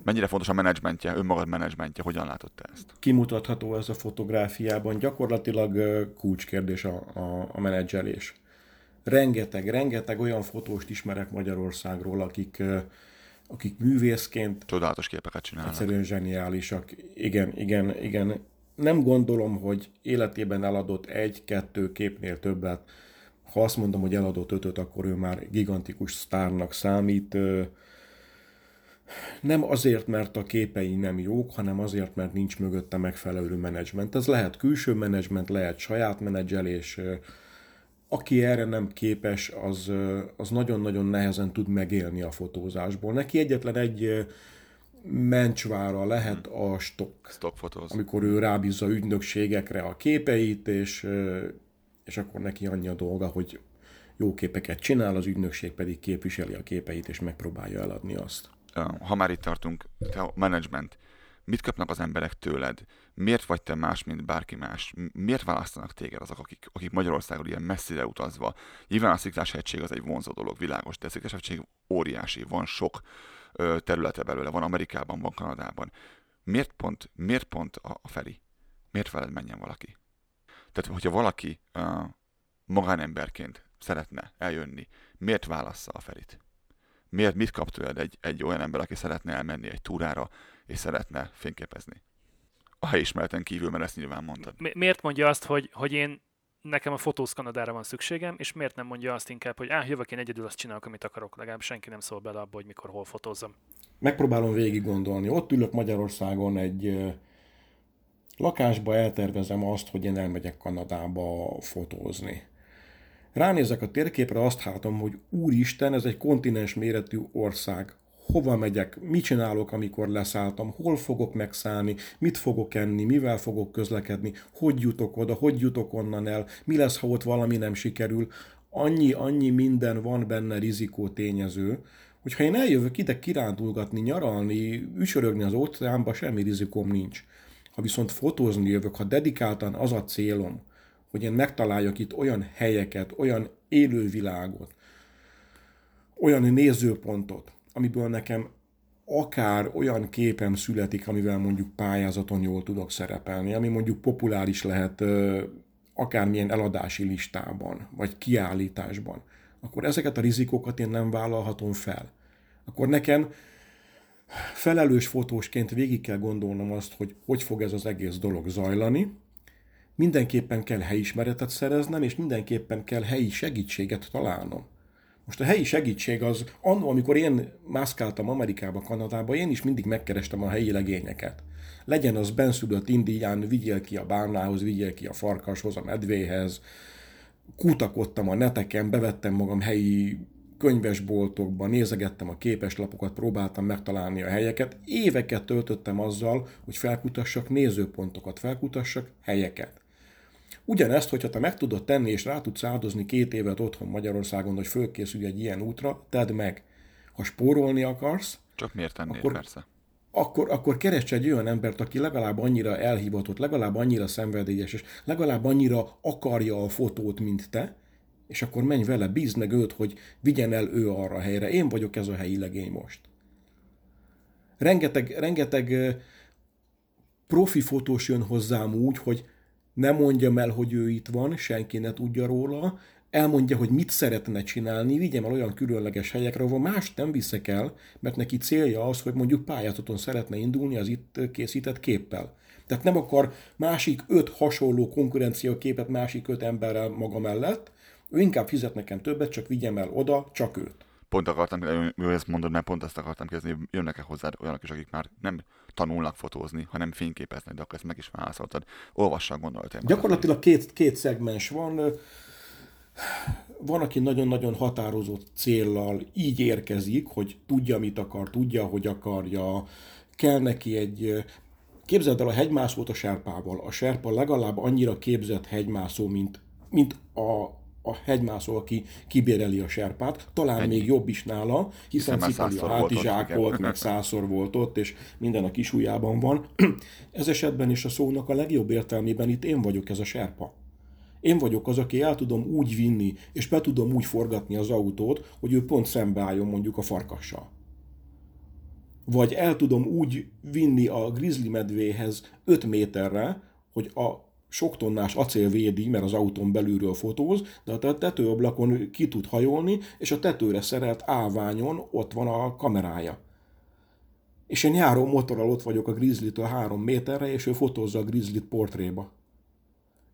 Mennyire fontos a menedzsmentje, önmagad menedzsmentje, hogyan látott te ezt? Kimutatható ez a fotográfiában, gyakorlatilag kulcskérdés a, a, a menedzselés rengeteg, rengeteg olyan fotóst ismerek Magyarországról, akik, akik művészként csodálatos képeket csinálnak. Egyszerűen zseniálisak. Igen, igen, igen. Nem gondolom, hogy életében eladott egy-kettő képnél többet. Ha azt mondom, hogy eladott ötöt, akkor ő már gigantikus sztárnak számít. Nem azért, mert a képei nem jók, hanem azért, mert nincs mögötte megfelelő menedzsment. Ez lehet külső menedzsment, lehet saját menedzselés, aki erre nem képes, az, az nagyon-nagyon nehezen tud megélni a fotózásból. Neki egyetlen egy mencsvára lehet a stock. Stock Amikor ő rábízza ügynökségekre a képeit, és, és akkor neki annyi a dolga, hogy jó képeket csinál, az ügynökség pedig képviseli a képeit, és megpróbálja eladni azt. Ha már itt tartunk, a management, mit kapnak az emberek tőled? miért vagy te más, mint bárki más? Miért választanak téged azok, akik, akik Magyarországon ilyen messzire utazva? Nyilván a sziklás az egy vonzó dolog, világos, de a sziklás óriási, van sok ö, területe belőle, van Amerikában, van Kanadában. Miért pont, miért pont a, a Feri? Miért veled menjen valaki? Tehát, hogyha valaki ö, magánemberként szeretne eljönni, miért válassza a Ferit? Miért, mit kap tőled egy, egy olyan ember, aki szeretne elmenni egy túrára, és szeretne fényképezni? a helyismereten kívül, mert ezt nyilván mondtad. Mi- miért mondja azt, hogy, hogy én nekem a fotóz Kanadára van szükségem, és miért nem mondja azt inkább, hogy áh, jövök én egyedül, azt csinálok, amit akarok, legalább senki nem szól bele abba, hogy mikor, hol fotózom. Megpróbálom végig gondolni. Ott ülök Magyarországon egy lakásba, eltervezem azt, hogy én elmegyek Kanadába fotózni. Ránézek a térképre, azt látom, hogy úristen, ez egy kontinens méretű ország hova megyek, mit csinálok, amikor leszálltam, hol fogok megszállni, mit fogok enni, mivel fogok közlekedni, hogy jutok oda, hogy jutok onnan el, mi lesz, ha ott valami nem sikerül. Annyi, annyi minden van benne rizikó tényező, hogy ha én eljövök ide kirándulgatni, nyaralni, ücsörögni az óceánba, semmi rizikóm nincs. Ha viszont fotózni jövök, ha dedikáltan az a célom, hogy én megtaláljak itt olyan helyeket, olyan élővilágot, olyan nézőpontot, amiből nekem akár olyan képem születik, amivel mondjuk pályázaton jól tudok szerepelni, ami mondjuk populáris lehet akármilyen eladási listában, vagy kiállításban, akkor ezeket a rizikókat én nem vállalhatom fel. Akkor nekem felelős fotósként végig kell gondolnom azt, hogy hogy fog ez az egész dolog zajlani, mindenképpen kell helyismeretet szereznem, és mindenképpen kell helyi segítséget találnom. Most a helyi segítség az, annó, amikor én mászkáltam Amerikába, Kanadába, én is mindig megkerestem a helyi legényeket. Legyen az benszülött indián, vigyél ki a bárnához, vigyél ki a farkashoz, a medvéhez. Kutakodtam a neteken, bevettem magam helyi könyvesboltokban, nézegettem a képeslapokat, próbáltam megtalálni a helyeket. Éveket töltöttem azzal, hogy felkutassak nézőpontokat, felkutassak helyeket. Ugyanezt, hogyha te meg tudod tenni, és rá tudsz áldozni két évet otthon Magyarországon, hogy fölkészülj egy ilyen útra, tedd meg. Ha spórolni akarsz, Csak miért tennél, akkor, persze. Akkor, akkor keresd egy olyan embert, aki legalább annyira elhivatott, legalább annyira szenvedélyes, és legalább annyira akarja a fotót, mint te, és akkor menj vele, bízd meg őt, hogy vigyen el ő arra a helyre. Én vagyok ez a helyi legény most. Rengeteg, rengeteg profi fotós jön hozzám úgy, hogy nem mondjam el, hogy ő itt van, senki ne tudja róla, elmondja, hogy mit szeretne csinálni, vigyem el olyan különleges helyekre, ahol más nem viszek el, mert neki célja az, hogy mondjuk pályázaton szeretne indulni az itt készített képpel. Tehát nem akar másik öt hasonló konkurenciaképet másik öt emberrel maga mellett, ő inkább fizet nekem többet, csak vigyem el oda, csak őt. Pont akartam, ezt mondod, mert pont azt akartam kezdeni, jönnek-e hozzád olyanok is, akik már nem tanulnak fotózni, hanem fényképeznek, de akkor ezt meg is válaszoltad. Olvassák gondolat. Gyakorlatilag két, két szegmens van. Van, aki nagyon-nagyon határozott céllal így érkezik, hogy tudja, mit akar, tudja, hogy akarja, kell neki egy... Képzeld el a hegymászót a serpával. A serpa legalább annyira képzett hegymászó, mint, mint a a hegymászó, aki kibéreli a serpát, talán Ennyi. még jobb is nála, hiszen cipeli a hátizsák volt, meg százszor volt ott, és minden a kis ujjában van. ez esetben is a szónak a legjobb értelmében itt én vagyok ez a serpa. Én vagyok az, aki el tudom úgy vinni, és be tudom úgy forgatni az autót, hogy ő pont szembeálljon mondjuk a farkassal. Vagy el tudom úgy vinni a grizzly medvéhez 5 méterre, hogy a sok tonnás acél védi, mert az autón belülről fotóz, de a tetőablakon ki tud hajolni, és a tetőre szerelt állványon ott van a kamerája. És én járó motorral ott vagyok a Grizzly-től három méterre, és ő fotózza a Grizzly-t portréba.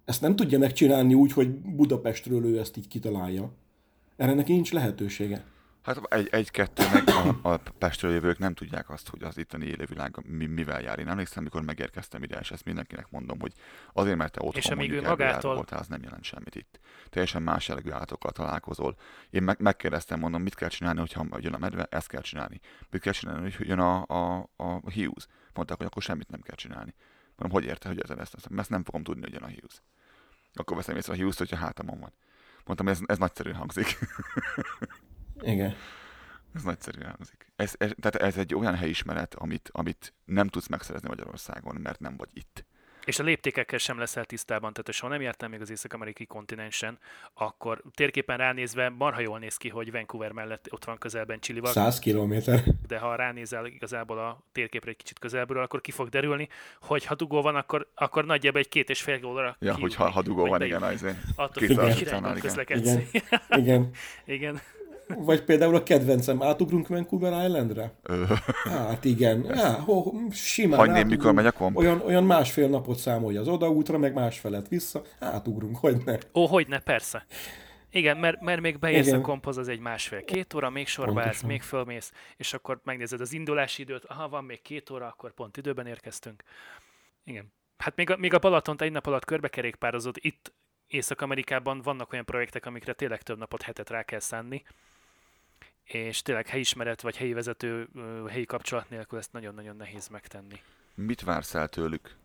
Ezt nem tudja megcsinálni úgy, hogy Budapestről ő ezt így kitalálja. Erre neki nincs lehetősége. Hát egy, egy-kettő meg a, a Pestről jövők nem tudják azt, hogy az itteni élővilág mi, mivel jár. Én emlékszem, amikor megérkeztem ide, és ezt mindenkinek mondom, hogy azért, mert te otthon és mondjuk magától... voltál, az nem jelent semmit itt. Teljesen más jellegű állatokkal találkozol. Én meg, megkérdeztem, mondom, mit kell csinálni, hogyha jön a medve, ezt kell csinálni. Mit kell csinálni, hogy jön a, a, a Hughes. Mondták, hogy akkor semmit nem kell csinálni. Mondom, hogy érte, hogy ez ezt, ezt, nem fogom tudni, hogy jön a Hughes. Akkor veszem észre a Hughes, hogyha hátamon van. Mondtam, ez, ez nagyszerű hangzik. Igen. Ez nagyszerű hangzik. Ez, ez, tehát ez egy olyan helyismeret, amit, amit nem tudsz megszerezni Magyarországon, mert nem vagy itt. És a léptékekkel sem leszel tisztában, tehát ha nem jártam még az észak-amerikai kontinensen, akkor térképen ránézve marha jól néz ki, hogy Vancouver mellett ott van közelben Chilival. 100 kilométer. De ha ránézel igazából a térképre egy kicsit közelből, akkor ki fog derülni, hogy ha dugó van, akkor, akkor nagyjából egy két és fél óra Ja, hogy ha, ha dugó van, igen, azért. Attól függ, hogy közlekedsz. Igen. igen. igen. Vagy például a kedvencem, átugrunk Vancouver Islandre? hát igen, ja, ho, simán Hagyném, mikor megy a komp? Olyan, olyan másfél napot számolj az odaútra, meg másfelet vissza, átugrunk, hogy ne. Ó, hogy ne, persze. Igen, mert, mert még beérsz Igen. a komphoz, az egy másfél-két óra, még sorba állsz, még fölmész, és akkor megnézed az indulási időt, aha, van még két óra, akkor pont időben érkeztünk. Igen. Hát még a, még a Balatont egy nap alatt körbekerékpározott, itt Észak-Amerikában vannak olyan projektek, amikre tényleg több napot, hetet rá kell szánni, és tényleg helyismeret vagy helyi vezető, helyi kapcsolat nélkül ezt nagyon-nagyon nehéz megtenni. Mit vársz el tőlük?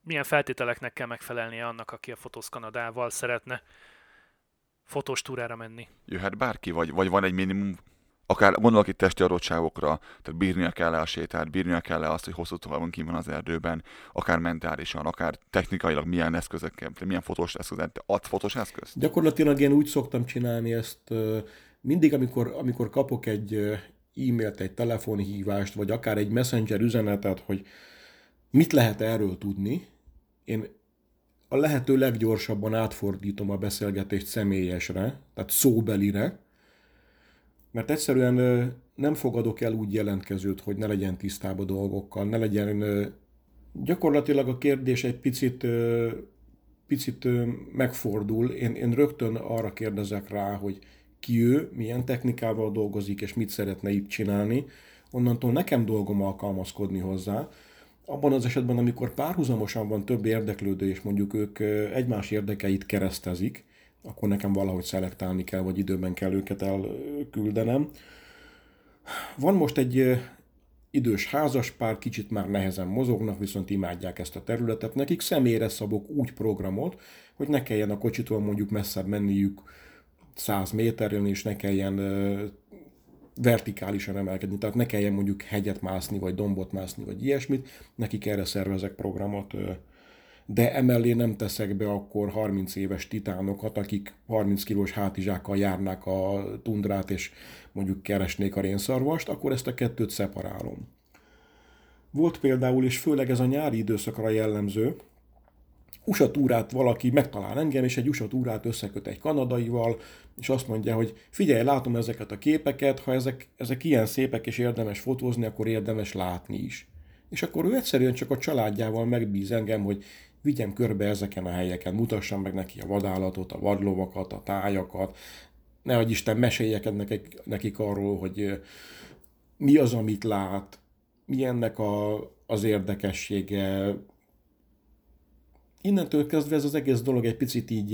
Milyen feltételeknek kell megfelelnie annak, aki a Fotósz Kanadával szeretne fotós túrára menni? Jöhet bárki, vagy, vagy van egy minimum akár gondolok itt testi adottságokra, tehát bírnia kell a sétát, bírnia kell azt, hogy hosszú távon kim van az erdőben, akár mentálisan, akár technikailag milyen eszközökkel, milyen fotós eszközet, ad fotós eszköz? Gyakorlatilag én úgy szoktam csinálni ezt, mindig, amikor, amikor kapok egy e-mailt, egy telefonhívást, vagy akár egy messenger üzenetet, hogy mit lehet erről tudni, én a lehető leggyorsabban átfordítom a beszélgetést személyesre, tehát szóbelire, mert egyszerűen nem fogadok el úgy jelentkezőt, hogy ne legyen tisztában dolgokkal, ne legyen... Gyakorlatilag a kérdés egy picit, picit megfordul. Én, én rögtön arra kérdezek rá, hogy ki ő, milyen technikával dolgozik, és mit szeretne itt csinálni. Onnantól nekem dolgom alkalmazkodni hozzá. Abban az esetben, amikor párhuzamosan van több érdeklődő, és mondjuk ők egymás érdekeit keresztezik, akkor nekem valahogy szelektálni kell, vagy időben kell őket elküldenem. Van most egy idős házaspár, kicsit már nehezen mozognak, viszont imádják ezt a területet. Nekik személyre szabok úgy programot, hogy ne kelljen a kocsitól mondjuk messzebb menniük 100 méterrel, és ne kelljen vertikálisan emelkedni, tehát ne kelljen mondjuk hegyet mászni, vagy dombot mászni, vagy ilyesmit, nekik erre szervezek programot, de emellé nem teszek be akkor 30 éves titánokat, akik 30 kilós hátizsákkal járnák a tundrát, és mondjuk keresnék a rénszarvast, akkor ezt a kettőt szeparálom. Volt például, és főleg ez a nyári időszakra jellemző, USA túrát valaki megtalál engem, és egy USA túrát összeköt egy kanadaival, és azt mondja, hogy figyelj, látom ezeket a képeket, ha ezek, ezek ilyen szépek és érdemes fotózni, akkor érdemes látni is. És akkor ő egyszerűen csak a családjával megbíz engem, hogy vigyem körbe ezeken a helyeken, mutassam meg neki a vadállatot, a vadlovakat, a tájakat, nehogy Isten meséljek nekik, nekik arról, hogy mi az, amit lát, mi ennek a, az érdekessége. Innentől kezdve ez az egész dolog egy picit így,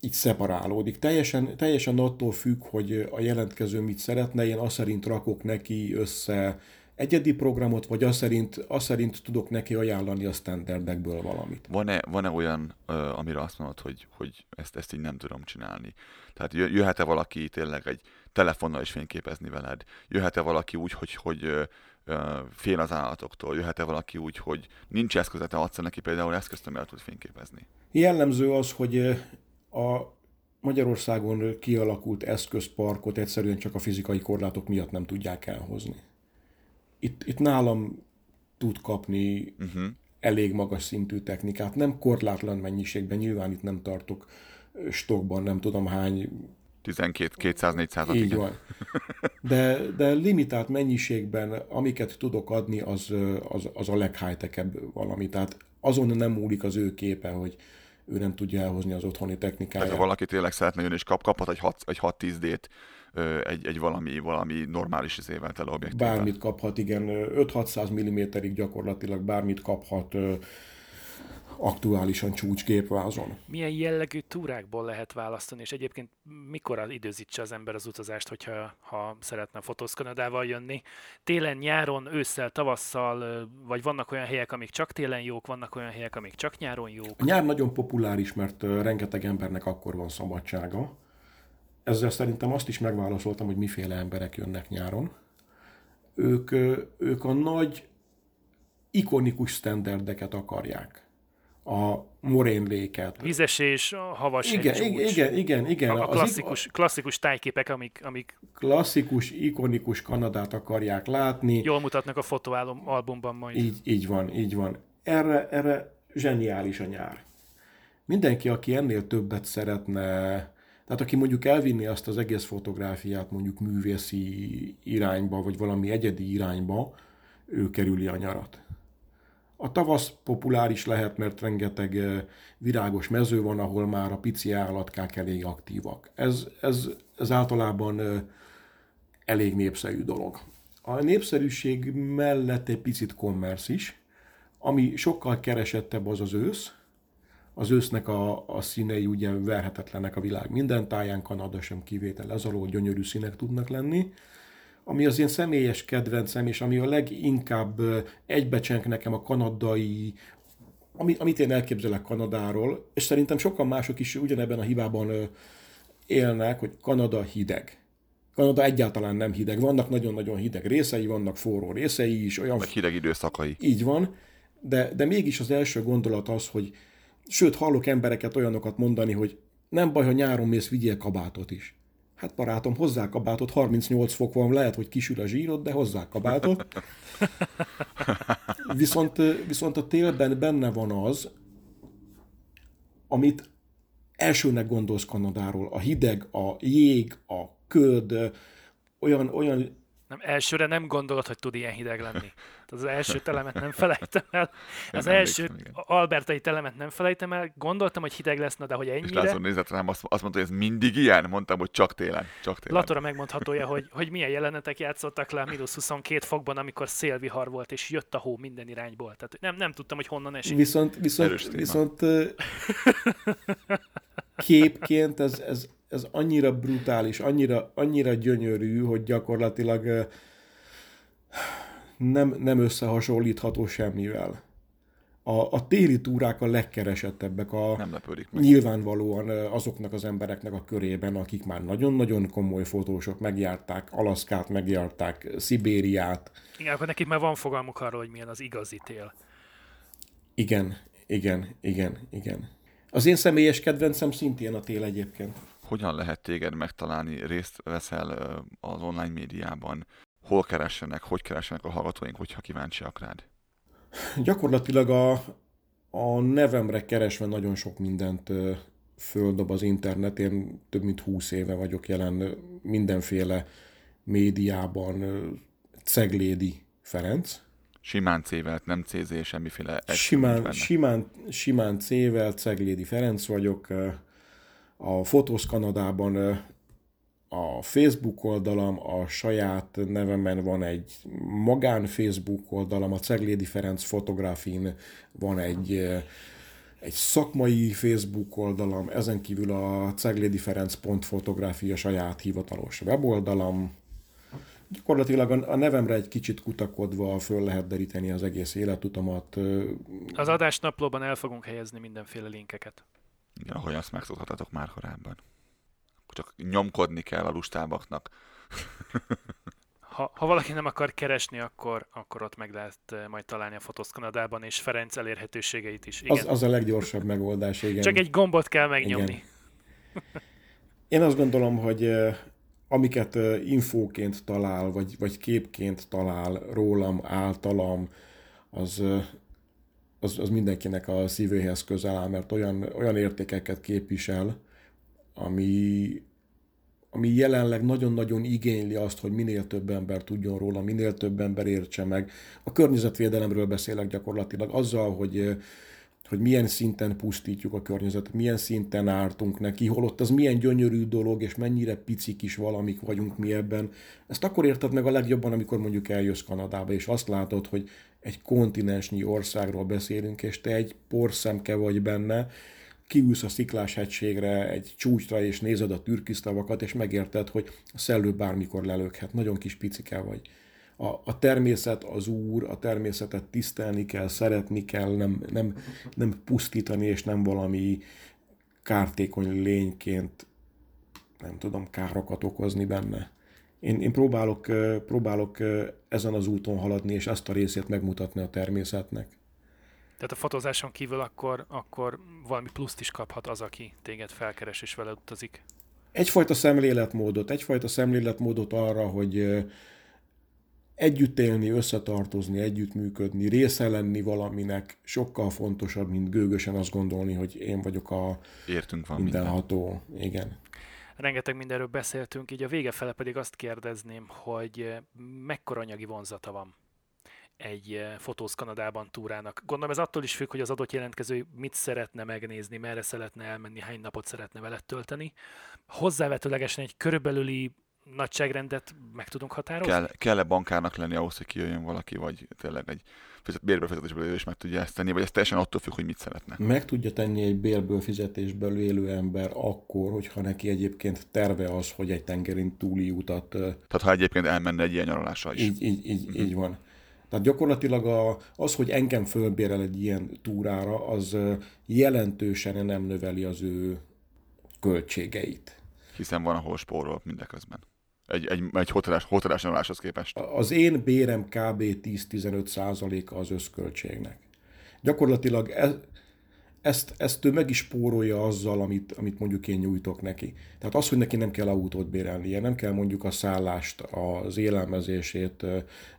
így szeparálódik. Teljesen, teljesen attól függ, hogy a jelentkező mit szeretne, én azt szerint rakok neki össze egyedi programot, vagy azt szerint, azt szerint tudok neki ajánlani a standardekből valamit. Van-e, van-e olyan, amire azt mondod, hogy, hogy ezt, ezt így nem tudom csinálni? Tehát jöhet-e valaki tényleg egy telefonnal is fényképezni veled? Jöhet-e valaki úgy, hogy, hogy fél az állatoktól? Jöhet-e valaki úgy, hogy nincs eszköze, te adsz neki például eszközt, amivel tud fényképezni? Jellemző az, hogy a Magyarországon kialakult eszközparkot egyszerűen csak a fizikai korlátok miatt nem tudják elhozni itt, itt nálam tud kapni uh-huh. elég magas szintű technikát. Nem korlátlan mennyiségben, nyilván itt nem tartok stokban, nem tudom hány 12, 200, 400 Így igen. van. De, de limitált mennyiségben, amiket tudok adni, az, az, az a leghigh valami. Tehát azon nem múlik az ő képe, hogy ő nem tudja elhozni az otthoni technikáját. Tehát ha valaki tényleg szeretne jönni és kap, kaphat egy 6, egy 6-10 d egy, egy valami, valami normális izével tele objektívvel. Bármit kaphat, igen. 5-600 mm-ig gyakorlatilag bármit kaphat aktuálisan csúcsképvázon. Milyen jellegű túrákból lehet választani, és egyébként mikor időzítse az ember az utazást, hogyha ha szeretne Fotóz Kanadával jönni? Télen, nyáron, ősszel, tavasszal, vagy vannak olyan helyek, amik csak télen jók, vannak olyan helyek, amik csak nyáron jók? A nyár nagyon populáris, mert rengeteg embernek akkor van szabadsága ezzel szerintem azt is megválaszoltam, hogy miféle emberek jönnek nyáron. Ők, ők a nagy, ikonikus standardeket akarják. A morénléket. Vizesés, havas igen, igen, igen, igen, igen. A, a klasszikus, az, klasszikus tájképek, amik, amik... Klasszikus, ikonikus Kanadát akarják látni. Jól mutatnak a fotóalbumban majd. Így, így van, így van. Erre, erre zseniális a nyár. Mindenki, aki ennél többet szeretne tehát aki mondjuk elvinni azt az egész fotográfiát mondjuk művészi irányba, vagy valami egyedi irányba, ő kerüli a nyarat. A tavasz populáris lehet, mert rengeteg eh, virágos mező van, ahol már a pici állatkák elég aktívak. Ez, ez, ez általában eh, elég népszerű dolog. A népszerűség mellett egy picit kommersz is, ami sokkal keresettebb az az ősz, az ősznek a, a színei ugye verhetetlenek a világ minden táján, Kanada sem kivétel, ez alól gyönyörű színek tudnak lenni. Ami az én személyes kedvencem, és ami a leginkább egybecsenk nekem a kanadai, amit, amit én elképzelek Kanadáról, és szerintem sokan mások is ugyanebben a hibában élnek, hogy Kanada hideg. Kanada egyáltalán nem hideg. Vannak nagyon-nagyon hideg részei, vannak forró részei is. Olyan... Meg hideg időszakai. Így van, de, de mégis az első gondolat az, hogy Sőt, hallok embereket olyanokat mondani, hogy nem baj, ha nyáron mész, vigyél kabátot is. Hát barátom, hozzá kabátot, 38 fok van, lehet, hogy kisül a zsírod, de hozzá kabátot. Viszont, viszont a télben benne van az, amit elsőnek gondolsz Kanadáról. A hideg, a jég, a köd, olyan, olyan nem, elsőre nem gondolod, hogy tud ilyen hideg lenni. Az első telemet nem felejtem el. Az első igen. albertai telemet nem felejtem el. Gondoltam, hogy hideg lesz, de hogy ennyire. És László nézett rám, azt, azt mondta, hogy ez mindig ilyen? Mondtam, hogy csak télen. Csak télen. Latora megmondhatója, hogy, hogy milyen jelenetek játszottak le a mínusz 22 fokban, amikor szélvihar volt, és jött a hó minden irányból. Tehát nem, nem tudtam, hogy honnan esik. Viszont, viszont, viszont képként ez, ez, ez annyira brutális, annyira, annyira gyönyörű, hogy gyakorlatilag nem, nem összehasonlítható semmivel. A, a téli túrák a legkeresettebbek a nem meg. nyilvánvalóan azoknak az embereknek a körében, akik már nagyon-nagyon komoly fotósok, megjárták Alaszkát, megjárták Szibériát. Igen, akkor nekik már van fogalmuk arról, hogy milyen az igazi tél. Igen, igen, igen, igen. Az én személyes kedvencem szintén a tél egyébként. Hogyan lehet téged megtalálni, részt veszel az online médiában? Hol keressenek, hogy keressenek a hallgatóink, hogyha kíváncsiak rád? Gyakorlatilag a, a nevemre keresve nagyon sok mindent földob az internet. Én több mint húsz éve vagyok jelen mindenféle médiában. Ceglédi Ferenc. Simán C-vel, nem CZ, semmiféle... Simán, simán, simán C-vel, Ceglédi Ferenc vagyok. A Fotósz Kanadában a Facebook oldalam, a saját nevemen van egy magán Facebook oldalam, a Ceglédi Ferenc fotográfin van egy, egy szakmai Facebook oldalam, ezen kívül a Ceglédi Ferenc fotográfia saját hivatalos weboldalam, gyakorlatilag a nevemre egy kicsit kutakodva föl lehet deríteni az egész életutamat. Az adásnaplóban el fogunk helyezni mindenféle linkeket. Igen, ahogy azt megszokhattatok már korábban. Csak nyomkodni kell a lustábaknak. ha, ha valaki nem akar keresni, akkor, akkor ott meg lehet majd találni a Fotosz Kanadában, és Ferenc elérhetőségeit is. Igen. Az, az a leggyorsabb megoldás, igen. Csak egy gombot kell megnyomni. Igen. Én azt gondolom, hogy amiket infóként talál, vagy, vagy képként talál rólam, általam, az, az, az mindenkinek a szívéhez közel áll, mert olyan, olyan értékeket képvisel, ami, ami jelenleg nagyon-nagyon igényli azt, hogy minél több ember tudjon róla, minél több ember értse meg. A környezetvédelemről beszélek gyakorlatilag azzal, hogy hogy milyen szinten pusztítjuk a környezetet, milyen szinten ártunk neki, holott az milyen gyönyörű dolog, és mennyire picik is valamik vagyunk mi ebben. Ezt akkor érted meg a legjobban, amikor mondjuk eljössz Kanadába, és azt látod, hogy egy kontinensnyi országról beszélünk, és te egy porszemke vagy benne, kiülsz a sziklás hegységre, egy csúcsra, és nézed a türkisztavakat, és megérted, hogy a szellő bármikor lelökhet. Nagyon kis picike vagy a, a természet az úr, a természetet tisztelni kell, szeretni kell, nem, nem, nem pusztítani, és nem valami kártékony lényként, nem tudom, károkat okozni benne. Én, én próbálok, próbálok ezen az úton haladni, és ezt a részét megmutatni a természetnek. Tehát a fotózáson kívül akkor, akkor valami pluszt is kaphat az, aki téged felkeres és vele utazik. Egyfajta szemléletmódot, egyfajta szemléletmódot arra, hogy, együtt élni, összetartozni, együttműködni, része lenni valaminek sokkal fontosabb, mint gőgösen azt gondolni, hogy én vagyok a Értünk van mindenható. Minden. Igen. Rengeteg mindenről beszéltünk, így a vége fele pedig azt kérdezném, hogy mekkora anyagi vonzata van egy Fotóz Kanadában túrának. Gondolom ez attól is függ, hogy az adott jelentkező mit szeretne megnézni, merre szeretne elmenni, hány napot szeretne vele tölteni. Hozzávetőlegesen egy körülbelüli nagyságrendet meg tudunk határozni? Kell, kell-e bankárnak lenni ahhoz, hogy kijöjjön valaki, vagy tényleg egy fizet, bérből fizetésből is meg tudja ezt tenni, vagy ez teljesen attól függ, hogy mit szeretne? Meg tudja tenni egy bérből fizetésből élő ember akkor, hogyha neki egyébként terve az, hogy egy tengerin túli utat... Tehát ha egyébként elmenne egy ilyen nyaralásra is. Így, így, így, uh-huh. így van. Tehát gyakorlatilag a, az, hogy engem fölbérel egy ilyen túrára, az jelentősen nem növeli az ő költségeit. Hiszen van, ahol spórol mindeközben egy, egy, egy hotelás, hotelás nyaraláshoz képest? Az én bérem kb. 10-15 százaléka az összköltségnek. Gyakorlatilag ez, ezt, ezt ő meg is spórolja azzal, amit, amit mondjuk én nyújtok neki. Tehát az, hogy neki nem kell autót bérelnie, nem kell mondjuk a szállást, az élelmezését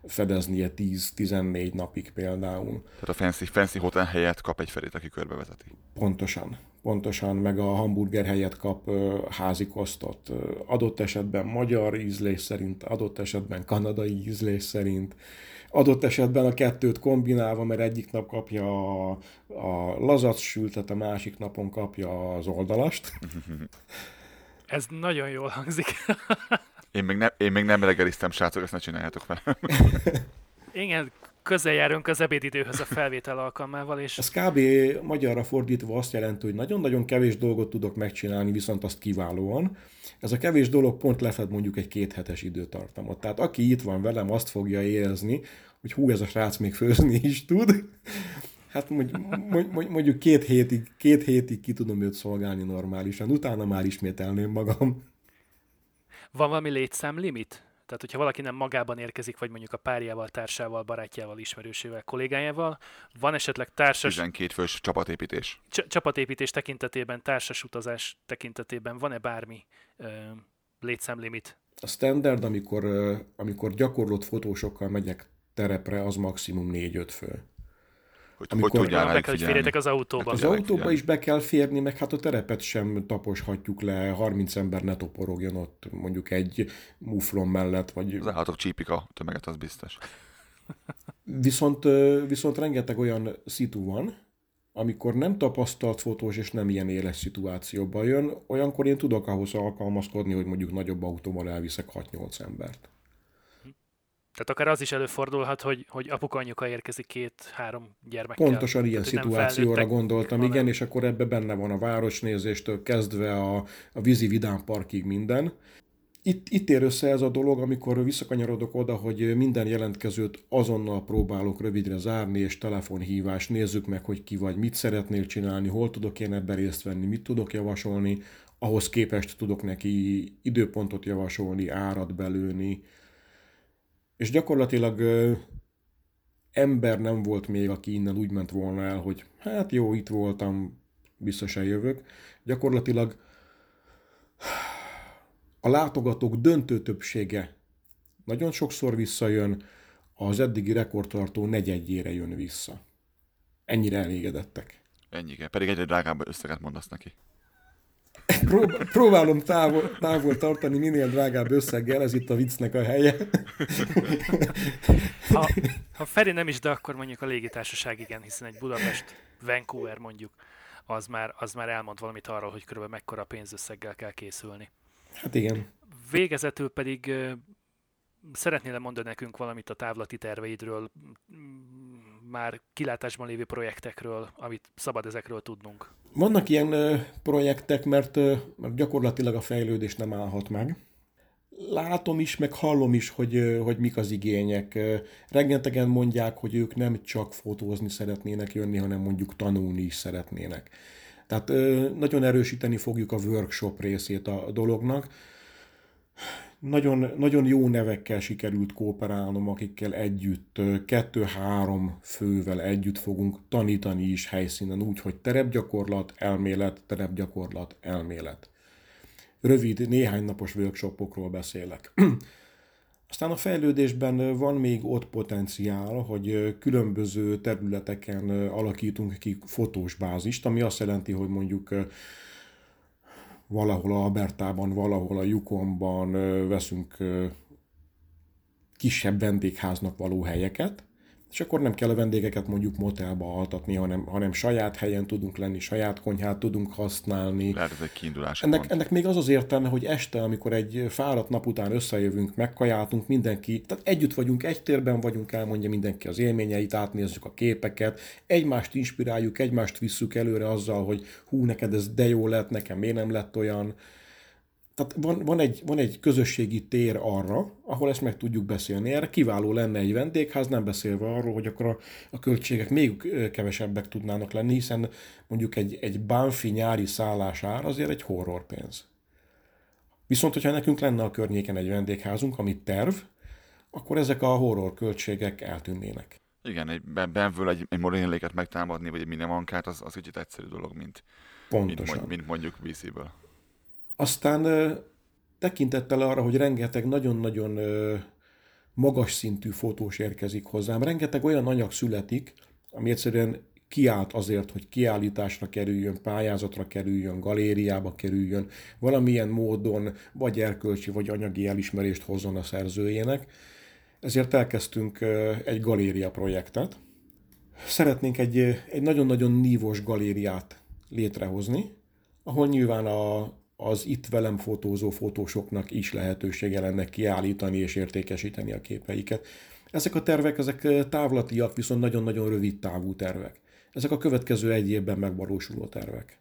fedeznie 10-14 napig például. Tehát a fancy, fancy hotel helyett kap egy felét, aki körbevezeti. Pontosan. Pontosan, meg a hamburger helyett kap házi kosztot. Adott esetben magyar ízlés szerint, adott esetben kanadai ízlés szerint adott esetben a kettőt kombinálva, mert egyik nap kapja a, a lazac sültet, a másik napon kapja az oldalast. Ez nagyon jól hangzik. én, még ne, én még nem reggeliztem, srácok, ezt ne csináljátok fel. Igen, közel járunk az ebédidőhöz a felvétel alkalmával. És... Ez kb. magyarra fordítva azt jelenti, hogy nagyon-nagyon kevés dolgot tudok megcsinálni, viszont azt kiválóan. Ez a kevés dolog pont lefed mondjuk egy kéthetes időtartamot. Tehát aki itt van velem, azt fogja érezni, hogy hú, ez a srác még főzni is tud. Hát mondjuk, mondjuk két, hétig, két hétig ki tudom őt szolgálni normálisan, utána már ismételném magam. Van valami létszámlimit? Tehát, hogyha valaki nem magában érkezik, vagy mondjuk a párjával, társával, barátjával, ismerősével, kollégájával, van esetleg társas... 12 fős csapatépítés. Cs- csapatépítés tekintetében, társas utazás tekintetében van-e bármi ö, létszámlimit? A standard, amikor, amikor gyakorlott fotósokkal megyek terepre, az maximum 4-5 fő. Hogy, amikor, hogy tudjál be kell, hogy férjetek az autóba. Hát az autóba is be kell férni, meg hát a terepet sem taposhatjuk le, 30 ember ne toporogjon ott mondjuk egy muflon mellett. Vagy... Az állatok csípik a tömeget, az biztos. Viszont, viszont rengeteg olyan szitu van, amikor nem tapasztalt fotós és nem ilyen éles szituációban jön, olyankor én tudok ahhoz alkalmazkodni, hogy mondjuk nagyobb autóval elviszek 6-8 embert. Tehát akár az is előfordulhat, hogy, hogy apuka anyuka érkezik két-három gyermekkel. Pontosan ilyen Tehát, szituációra gondoltam, hanem... igen, és akkor ebbe benne van a városnézéstől kezdve a, a vízi vidám parkig minden. Itt, itt ér össze ez a dolog, amikor visszakanyarodok oda, hogy minden jelentkezőt azonnal próbálok rövidre zárni, és telefonhívás, nézzük meg, hogy ki vagy, mit szeretnél csinálni, hol tudok én ebben részt venni, mit tudok javasolni, ahhoz képest tudok neki időpontot javasolni, árat belőni, és gyakorlatilag ember nem volt még, aki innen úgy ment volna el, hogy hát jó, itt voltam, biztosan jövök. Gyakorlatilag a látogatók döntő többsége nagyon sokszor visszajön, az eddigi rekordtartó negyedjére jön vissza. Ennyire elégedettek. Ennyire, pedig egyre drágább összeget mondasz neki. Próbálom távol, távol tartani minél drágább összeggel, ez itt a viccnek a helye. Ha, ha Feri nem is, de akkor mondjuk a légitársaság igen, hiszen egy Budapest, Vancouver mondjuk, az már, az már elmond valamit arról, hogy körülbelül mekkora pénzösszeggel kell készülni. Hát igen. Végezetül pedig szeretnél mondani nekünk valamit a távlati terveidről, már kilátásban lévő projektekről, amit szabad ezekről tudnunk? Vannak ilyen projektek, mert, mert gyakorlatilag a fejlődés nem állhat meg. Látom is, meg hallom is, hogy, hogy mik az igények. Rengetegen mondják, hogy ők nem csak fotózni szeretnének jönni, hanem mondjuk tanulni is szeretnének. Tehát nagyon erősíteni fogjuk a workshop részét a dolognak nagyon, nagyon jó nevekkel sikerült kooperálnom, akikkel együtt, kettő-három fővel együtt fogunk tanítani is helyszínen, úgy, hogy terepgyakorlat, elmélet, terepgyakorlat, elmélet. Rövid, néhány napos workshopokról beszélek. Aztán a fejlődésben van még ott potenciál, hogy különböző területeken alakítunk ki fotós bázist, ami azt jelenti, hogy mondjuk valahol a Albertában, valahol a Yukonban veszünk kisebb vendégháznak való helyeket, és akkor nem kell a vendégeket mondjuk motelba altatni, hanem, hanem saját helyen tudunk lenni, saját konyhát tudunk használni. Lehet ez egy kiindulás. Ennek, ennek még az az értelme, hogy este, amikor egy fáradt nap után összejövünk, megkajáltunk, mindenki, tehát együtt vagyunk, egy térben vagyunk, elmondja mindenki az élményeit, átnézzük a képeket, egymást inspiráljuk, egymást visszük előre azzal, hogy hú, neked ez de jó lett, nekem miért nem lett olyan, tehát van, van, egy, van egy közösségi tér arra, ahol ezt meg tudjuk beszélni. Erre kiváló lenne egy vendégház, nem beszélve arról, hogy akkor a, a költségek még kevesebbek tudnának lenni, hiszen mondjuk egy, egy bánfi nyári szállás ár azért egy horror pénz. Viszont, hogyha nekünk lenne a környéken egy vendégházunk, amit terv, akkor ezek a horror költségek eltűnnének. Igen, egy benvől egy, egy morénléket megtámadni, vagy egy minemankát, az, az kicsit egyszerű dolog, mint, Pontosan. mint, mint mondjuk BC-ből. Aztán tekintettel arra, hogy rengeteg nagyon-nagyon magas szintű fotós érkezik hozzám, rengeteg olyan anyag születik, ami egyszerűen kiállt azért, hogy kiállításra kerüljön, pályázatra kerüljön, galériába kerüljön, valamilyen módon vagy erkölcsi, vagy anyagi elismerést hozzon a szerzőjének. Ezért elkezdtünk egy galéria projektet. Szeretnénk egy, egy nagyon-nagyon nívós galériát létrehozni, ahol nyilván a, az itt velem fotózó fotósoknak is lehetősége lenne kiállítani és értékesíteni a képeiket. Ezek a tervek, ezek távlatiak, viszont nagyon-nagyon rövid távú tervek. Ezek a következő egy évben megvalósuló tervek.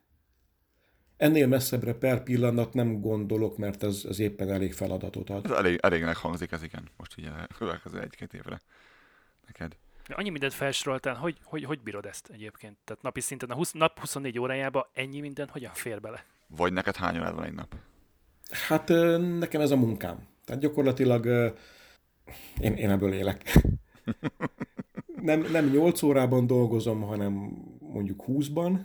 Ennél messzebbre per pillanat nem gondolok, mert ez, ez éppen elég feladatot ad. Ez elég, elégnek hangzik ez, igen, most így a következő egy-két évre neked. Annyi mindent felsoroltál, hogy, hogy, hogy bírod ezt egyébként? Tehát napi szinten, a 20, nap 24 órájába ennyi minden hogyan fér bele? Vagy neked hány órád van egy nap? Hát nekem ez a munkám. Tehát gyakorlatilag én, én ebből élek. nem, nem 8 órában dolgozom, hanem mondjuk 20-ban,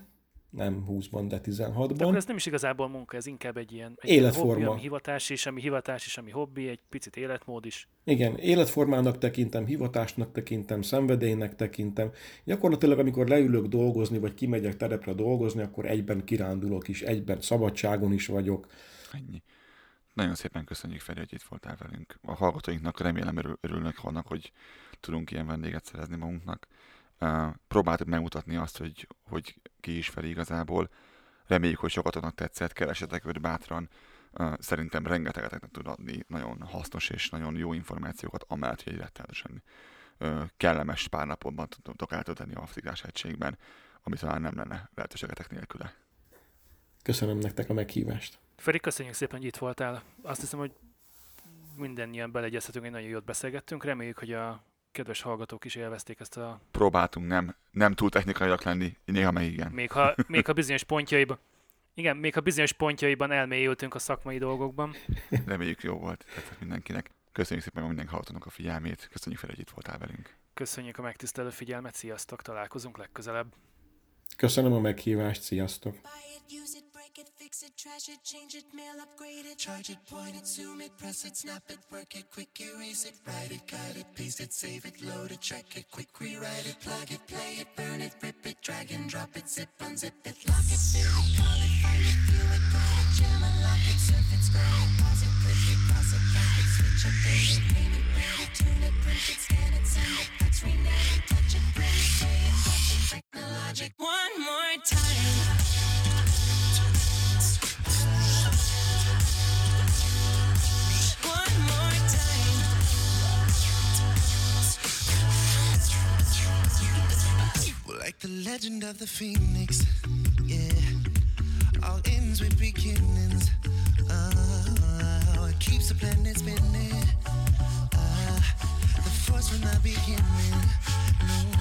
nem 20-ban, de 16-ban. De akkor ez nem is igazából munka, ez inkább egy ilyen egy életforma. Hobbi, ami hivatás is, ami hivatás is, ami hobbi, egy picit életmód is. Igen, életformának tekintem, hivatásnak tekintem, szenvedélynek tekintem. Gyakorlatilag, amikor leülök dolgozni, vagy kimegyek terepre dolgozni, akkor egyben kirándulok is, egyben szabadságon is vagyok. Ennyi. Nagyon szépen köszönjük, Feri, hogy itt voltál velünk. A hallgatóinknak remélem örül, örülnek annak, hogy tudunk ilyen vendéget szerezni magunknak. Próbáltuk megmutatni azt, hogy, hogy ki is Feri igazából. Reméljük, hogy sokatoknak tetszett, keresetek őt bátran. Szerintem rengeteget tud adni nagyon hasznos és nagyon jó információkat, amellett, hogy egy rettenetesen kellemes pár napotban tudok eltölteni a fizikás egységben, ami talán nem lenne lehetőségetek nélküle. Köszönöm nektek a meghívást. Feri, köszönjük szépen, hogy itt voltál. Azt hiszem, hogy minden ilyen beleegyezhetünk, egy nagyon jót beszélgettünk. Reméljük, hogy a kedves hallgatók is élvezték ezt a... Próbáltunk nem, nem túl technikaiak lenni, néha meg igen. Még ha, még ha bizonyos pontjaiban, igen, még ha bizonyos pontjaiban elmélyültünk a szakmai dolgokban. Reméljük jó volt tehát mindenkinek. Köszönjük szépen minden hallgatónak a figyelmét. Köszönjük fel, hogy itt voltál velünk. Köszönjük a megtisztelő figyelmet, sziasztok, találkozunk legközelebb. Köszönöm a meghívást, sziasztok! It, fix it, trash it, change it, mail, upgrade it, charge it, point it, zoom it, press it, snap it, work it, quick erase it, write it, cut it, paste it, save it, load it, check it, quick rewrite it, plug it, play it, burn it, rip it, drag and drop it, zip, unzip it, lock it, fill it, call it, find it, view it, call it, jam, unlock it, surf it, scroll it, pause it, click it, cross it, back it, switch it, date it, name it, rate it, tune it, print it, scan it, send it, fax, rename it, touch it, print it, pay it, touch it, technologic. One more time. Like the legend of the phoenix, yeah. All ends with beginnings. Uh, it keeps the planet spinning. Uh, the force from the beginning. faster.